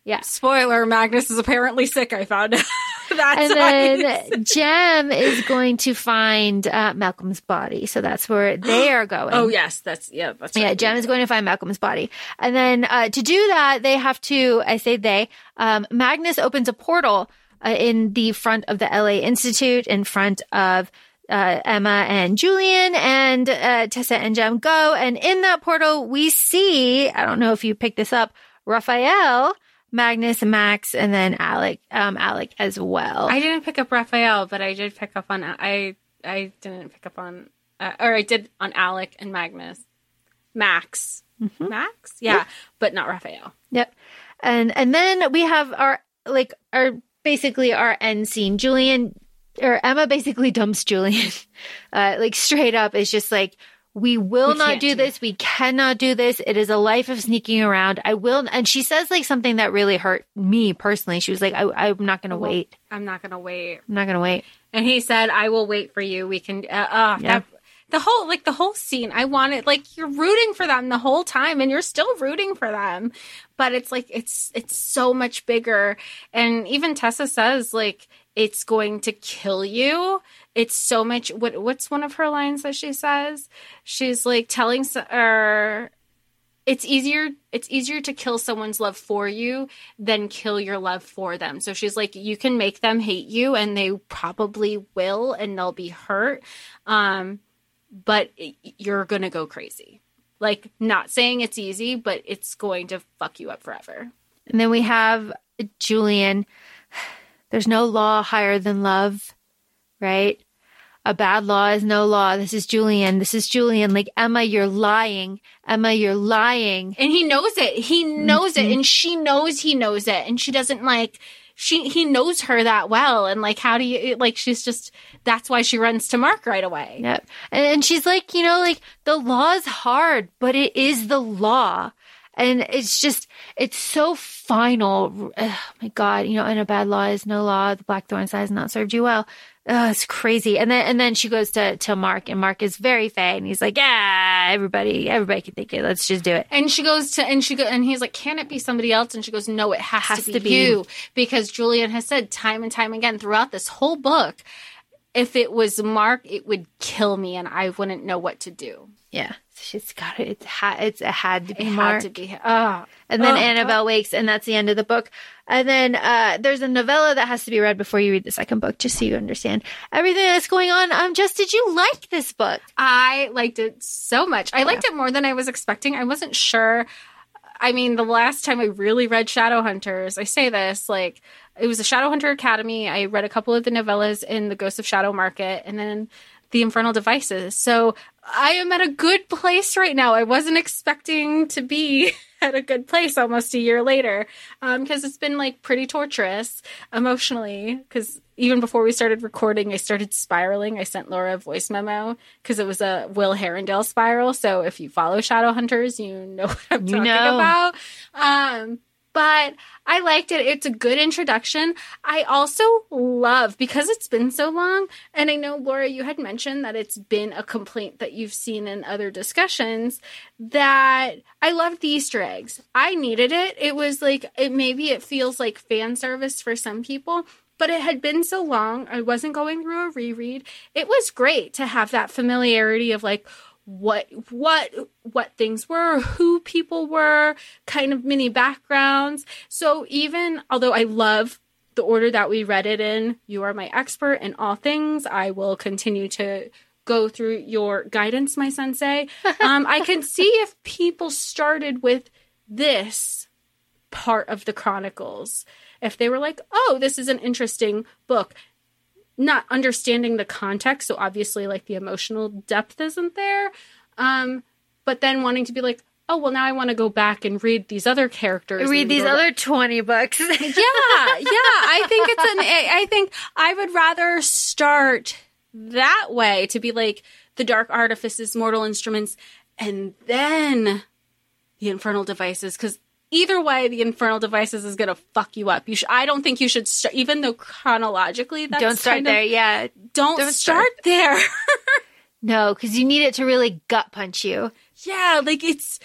Yeah. spoiler Magnus is apparently sick I found out that's and then Jem is going to find uh, Malcolm's body. So that's where they are going. oh yes that's yeah that's Yeah, right. Jem is going to find Malcolm's body. And then uh, to do that, they have to, I say they, um, Magnus opens a portal uh, in the front of the LA Institute, in front of uh, Emma and Julian, and uh, Tessa and Jem go. And in that portal, we see, I don't know if you picked this up, Raphael, Magnus, Max, and then Alec, um, Alec as well. I didn't pick up Raphael, but I did pick up on I I didn't pick up on uh, or I did on Alec and Magnus, Max, Mm-hmm. Max, yeah, but not Raphael. Yep. And and then we have our like our basically our end scene. Julian or Emma basically dumps Julian. Uh like straight up is just like we will We not do do this. We cannot do this. It is a life of sneaking around. I will and she says like something that really hurt me personally. She was like I I'm not going to wait. I'm not gonna wait. I'm not going to wait. And he said, "I will wait for you. We can." Uh, uh, Yeah. that, the whole like the whole scene. I wanted like you're rooting for them the whole time, and you're still rooting for them, but it's like it's it's so much bigger. And even Tessa says like it's going to kill you. It's so much. What what's one of her lines that she says? She's like telling or it's easier it's easier to kill someone's love for you than kill your love for them so she's like you can make them hate you and they probably will and they'll be hurt um but you're gonna go crazy like not saying it's easy but it's going to fuck you up forever And then we have Julian. There's no law higher than love, right? A bad law is no law. This is Julian. This is Julian. Like, Emma, you're lying. Emma, you're lying. and he knows it he knows it mm-hmm. and she knows he knows it and she doesn't like she he knows her that well and like how do you like she's just that's why she runs to mark right away Yep. And, and she's like, you know, like, the law is hard, but it is the law. And it's just, it's so final. Oh my God, you know, and a bad law is no law. The blackthorn side has not served you well. Oh, it's crazy. And then, and then she goes to, to Mark and Mark is very fey and he's like, yeah, everybody, everybody can think it. Let's just do it. And she goes to, and she go, and he's like, "Can it be somebody else?" And she goes, "No, it has, Has to, be to be. you," because Julian has said time and time again throughout this whole book, if it was Mark, it would kill me, and I wouldn't know what to do. Yeah, she's got it. It's had. It's it had to be It had Mark. to be. Oh, And then Oh, Annabel wakes, and that's the end of the book. And then uh, there's a novella that has to be read before you read the second book, just so you understand everything that's going on. Um, just did you like this book? I liked it so much. I liked it more than I was expecting. I wasn't sure. I mean, the last time I really read Shadowhunters, I say this like it was a Shadowhunter Academy. I read a couple of the novellas in the Ghost of Shadow Market, and then the Infernal Devices. So I am at a good place right now. I wasn't expecting to be at a good place almost a year later because it's been like pretty torturous emotionally. Because even before we started recording, I started spiraling. I sent Laura a voice memo because it was a Will Herondale spiral. So if you follow Shadowhunters, you know what I'm You talking know. about. Um, but I liked it. It's a good introduction. I also love because it's been so long, and I know Laura, you had mentioned that it's been a complaint that you've seen in other discussions. That I loved the Easter eggs. I needed it. It was like it maybe it feels like fan service for some people. But it had been so long. I wasn't going through a reread. It was great to have that familiarity of like, what what what things were who people were kind of mini backgrounds. So even although i love the order that we read it in you are my expert in all things. I will continue to go through your guidance my sensei um, i can see if people started with this part of the chronicles. If they were like oh this is an interesting book not understanding the context so obviously like the emotional depth isn't there um but then wanting to be like oh well now i want to go back and read these other characters Read these other 20 books. yeah yeah i think it's an I think i would rather start that way to be like the dark artifices mortal instruments and then the infernal devices because either way the infernal devices is going to fuck you up you sh- i don't think you should start even though chronologically that's Don't start kind of- there. yeah. don't, Don't start, start. there No, because you need it to really gut punch you. yeah like it's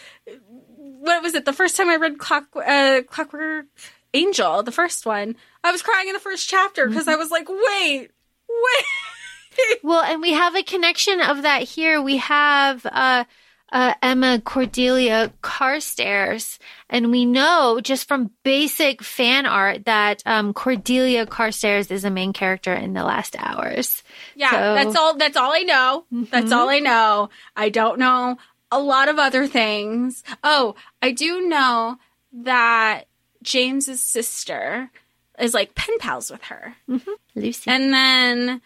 what was it the first time i read clock uh clockwork angel the first one i was crying in the first chapter because i was like wait wait Well, and we have a connection of that here. We have uh, uh, Emma Cordelia Carstairs, and we know just from basic fan art that um, Cordelia Carstairs is a main character in the last hours. yeah So- that's all that's all i know. That's all i know. I don't know a lot of other things. Oh i do know that james's sister is like pen pals with her. Lucy. And then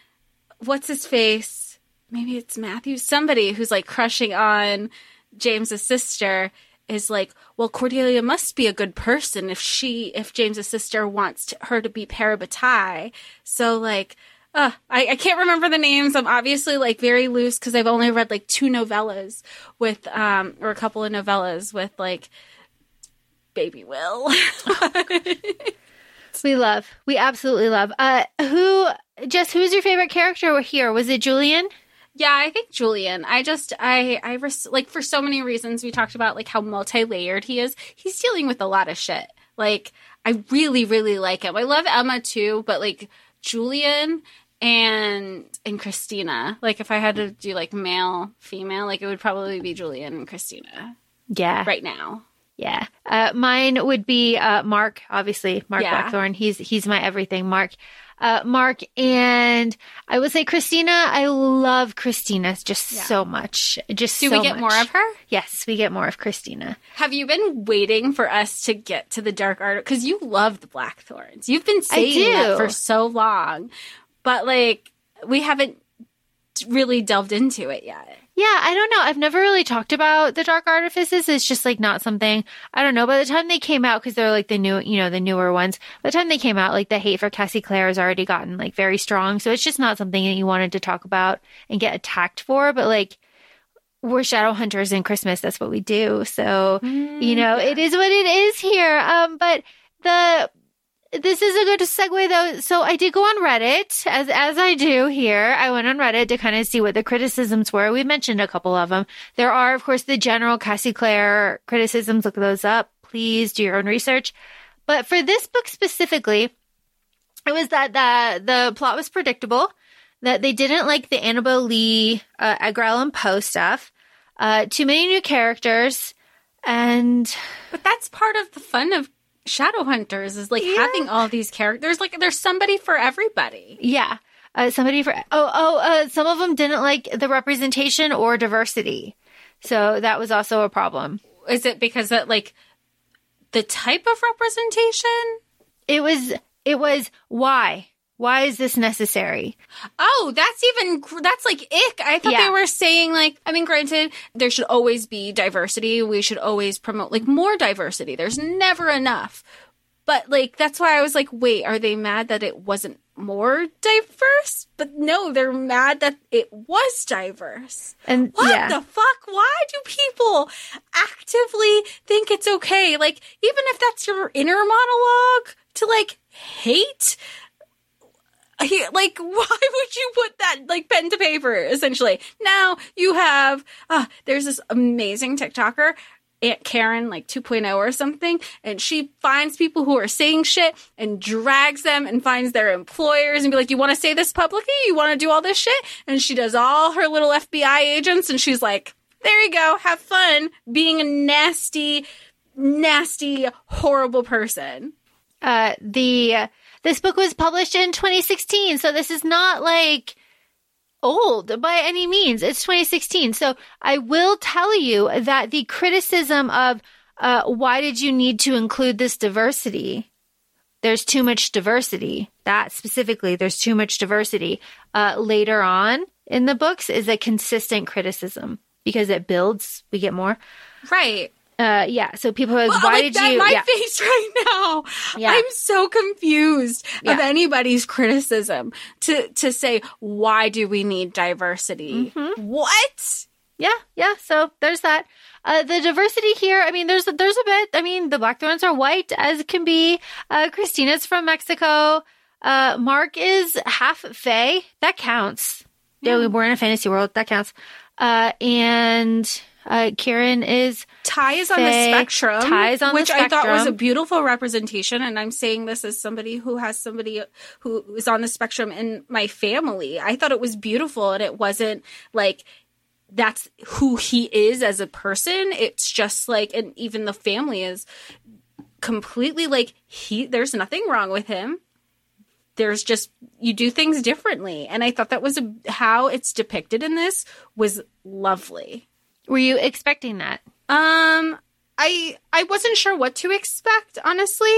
what's his face? Maybe it's Matthew. Somebody who's like crushing on James's sister is like, well, Cordelia must be a good person if she, if James's sister wants to, her to be parabatai. So like, uh, I, I can't remember the names. I'm obviously like very loose because I've only read like two novellas with, um, or a couple of novellas with like Baby Will. we love. We absolutely love. Uh, who, just who's your favorite character here? Was it Julian? Yeah, I think Julian. I just I I res- like for so many reasons we talked about like how multi-layered he is. He's dealing with a lot of shit. Like I really really like him. I love Emma too, but like Julian and and Cristina. Like if I had to do like male female, like it would probably be Julian and Cristina Yeah. right now. Yeah. Uh, mine would be uh, Mark, obviously. Mark Yeah. Blackthorn. He's he's my everything. Mark. Uh, Mark and I would say Cristina. I love Cristina just Yeah. so much. Just Do so we get much. more of her? Yes, we get more of Cristina. Have you been waiting for us to get to the dark art? Because you love the Blackthorns. You've been saying that for so long, but like we haven't really delved into it yet. Yeah, I don't know. I've never really talked about the dark artifices. It's just like not something I don't know. By the time they came out, because they're like the new, you know, the newer ones. By the time they came out, like the hate for Cassie Clare has already gotten like very strong. So it's just not something that you wanted to talk about and get attacked for. But like we're shadow hunters in Christmas. That's what we do. So you know, it is what it is here. Um, but the this is a good segue though. So I did go on Reddit as as I do here. I went on Reddit to kind of see what the criticisms were. We mentioned a couple of them. There are, of course, the general Cassie Clare criticisms. Look those up. Please do your own research. But for this book specifically, it was that the the plot was predictable. That they didn't like the Annabel Lee, uh, Edgar Allan Poe stuff. uh, too many new characters, and But that's part of the fun of Shadowhunters is like Yeah. having all these characters. Like there's somebody for everybody. yeah, uh, somebody for oh oh uh, some of them didn't like the representation or diversity, so that was also a problem. Is it because that like the type of representation? It was it was why why is this necessary? Oh, that's even that's like ick. I thought Yeah. they were saying like I mean granted there should always be diversity. We should always promote like more diversity. There's never enough. But like that's why I was like, wait, are they mad that it wasn't more diverse? But no, they're mad that it was diverse. And What yeah, the fuck? Why do people actively think it's okay? Like, even if that's your inner monologue to like hate, he- like, why would you put that like pen to paper essentially? Now you have, uh, there's this amazing TikToker. Aunt Karen, like 2.0 or something, and she finds people who are saying shit and drags them and finds their employers and be like, You want to say this publicly? You want to do all this shit? And she does all her little FBI agents, and she's like, There you go, have fun being a nasty, nasty, horrible person. uh, the this book was published in 2016, so this is not like old by any means. It's 2016, so I will tell you that the criticism of uh, why did you need to include this diversity? There's too much diversity. That specifically, there's too much diversity. Uh, later on in the books is a consistent criticism because it builds. We get more. Right. Uh, yeah. So people are like, Well, why like did you? My yeah. face right now. Yeah. I'm so confused of anybody's criticism to to say why do we need diversity? Mm-hmm. What? Yeah, yeah. So there's that. Uh, the diversity here. I mean, there's there's a bit. I mean, the Blackthorns are white as can be. Uh, Cristina's from Mexico. Uh, Mark is half Fey. That counts. Yeah, we're in a fantasy world. That counts. Uh, and uh, Kieran is Ty is on the spectrum, Ty is on the which I thought was a beautiful representation. And I'm saying this as somebody who has somebody who is on the spectrum in my family. I thought it was beautiful, and it wasn't like that's who he is as a person. It's just like, and even the family is completely like he. There's nothing wrong with him. There's just you do things differently, and I thought that was a, how it's depicted in this was lovely. Were you expecting that? Um, I I wasn't sure what to expect. Honestly,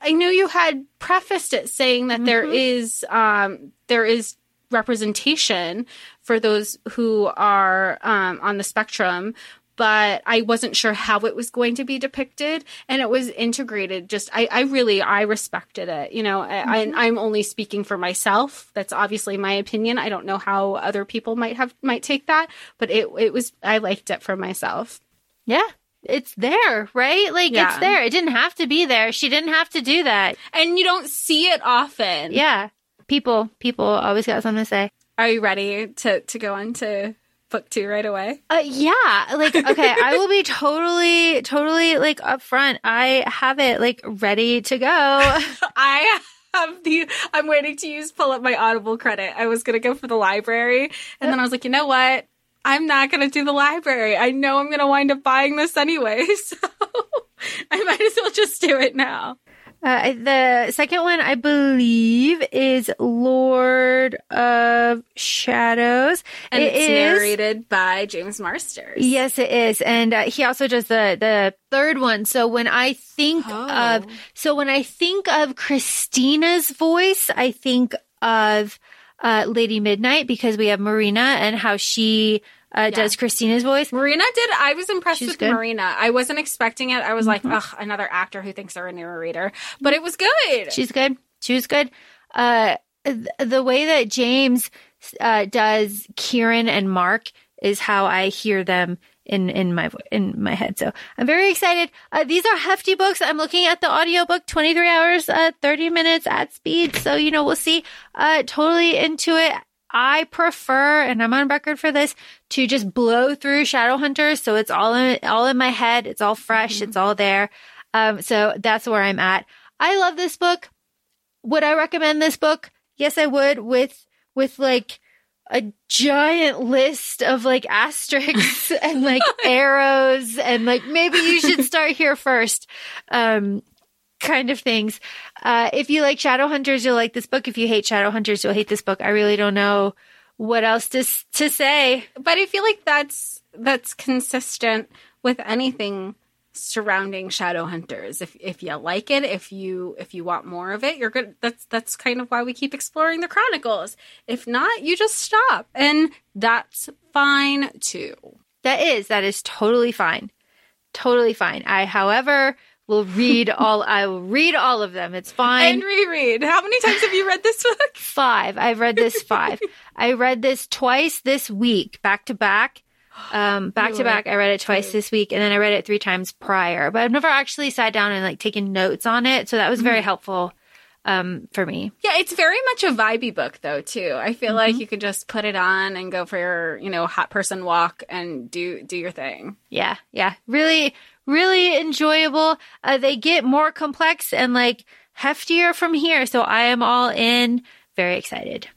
I knew you had prefaced it saying that there is um there is representation for those who are um, on the spectrum. But I wasn't sure how it was going to be depicted, and it was integrated. Just, I, I really, I respected it. You know, I, I, I'm only speaking for myself. That's obviously my opinion. I don't know how other people might have might take that, but it, it was, I liked it for myself. Yeah, it's there, right? Like Yeah. it's there. It didn't have to be there. She didn't have to do that. and you don't see it often. Yeah, people, people always got something to say. Are you ready to to go on to book two right away? Uh, yeah, like okay, I will be totally, totally like upfront. I have it like ready to go. I have the. I'm waiting to use pull up my Audible credit. I was gonna go for the library, and then I was like, you know what? I'm not gonna do the library. I know I'm gonna wind up buying this anyway, so I might as well just do it now. Uh, the second one, I believe, is Lord of Shadows. And It it's is- narrated by James Marsters. Yes, it is, and uh, he also does the the third one. So when I think Oh. of, so when I think of Cristina's voice, I think of uh, Lady Midnight because we have Marina and how she uh, does Cristina's voice. Marina did. I was impressed She's with good. Mm-hmm. Marina. I wasn't expecting it. I was like, ugh, another actor who thinks they're a narrator. But it was good. She's good. She was good. Uh, th- the way that James uh, does Kieran and Mark is how I hear them in in my in my head. So I'm very excited. Uh, these are hefty books. I'm looking at the audiobook, 23 hours, uh, 30 minutes at speed. So you know we'll see. Uh, totally into it. I prefer, and I'm on record for this, to just blow through Shadowhunters. So it's all in all in my head. It's all fresh. It's all there. Um, so that's where I'm at. I love this book would I recommend this book? Yes, I would with with like a giant list of like asterisks and like arrows and like maybe you should start here first. Um, kind of things. Uh, if you like Shadowhunters, you'll like this book. If you hate Shadowhunters, you'll hate this book. I really don't know what else to to say. But I feel like that's that's consistent with anything surrounding Shadowhunters. If if you like it, if you if you want more of it, you're good. That's that's kind of why we keep exploring the Chronicles. If not, you just stop, and that's fine too. That is that is totally fine, totally fine. I, however, will read all. I will read all of them. It's fine. And reread. How many times have you read this book? five. I've read this five. I read this twice this week, back to back. Um, back to back. I read it twice this week, and then I read it three times prior. But I've never actually sat down and like taken notes on it, so that was very helpful um, for me. Yeah, it's very much a vibey book though too. I feel like you could just put it on and go for your, you know, hot person walk and do do your thing. Yeah, yeah, really, really enjoyable. Uh, they get more complex and like heftier from here, so I am all in. Very excited.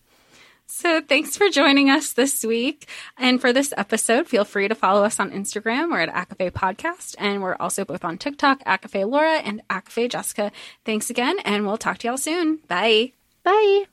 So thanks for joining us this week. And for this episode, feel free to follow us on Instagram. We're at ACOFAE Podcast. And we're also both on TikTok, ACOFAE Laura and ACOFAE Jessica. Thanks again, and we'll talk to y'all soon. Bye. Bye.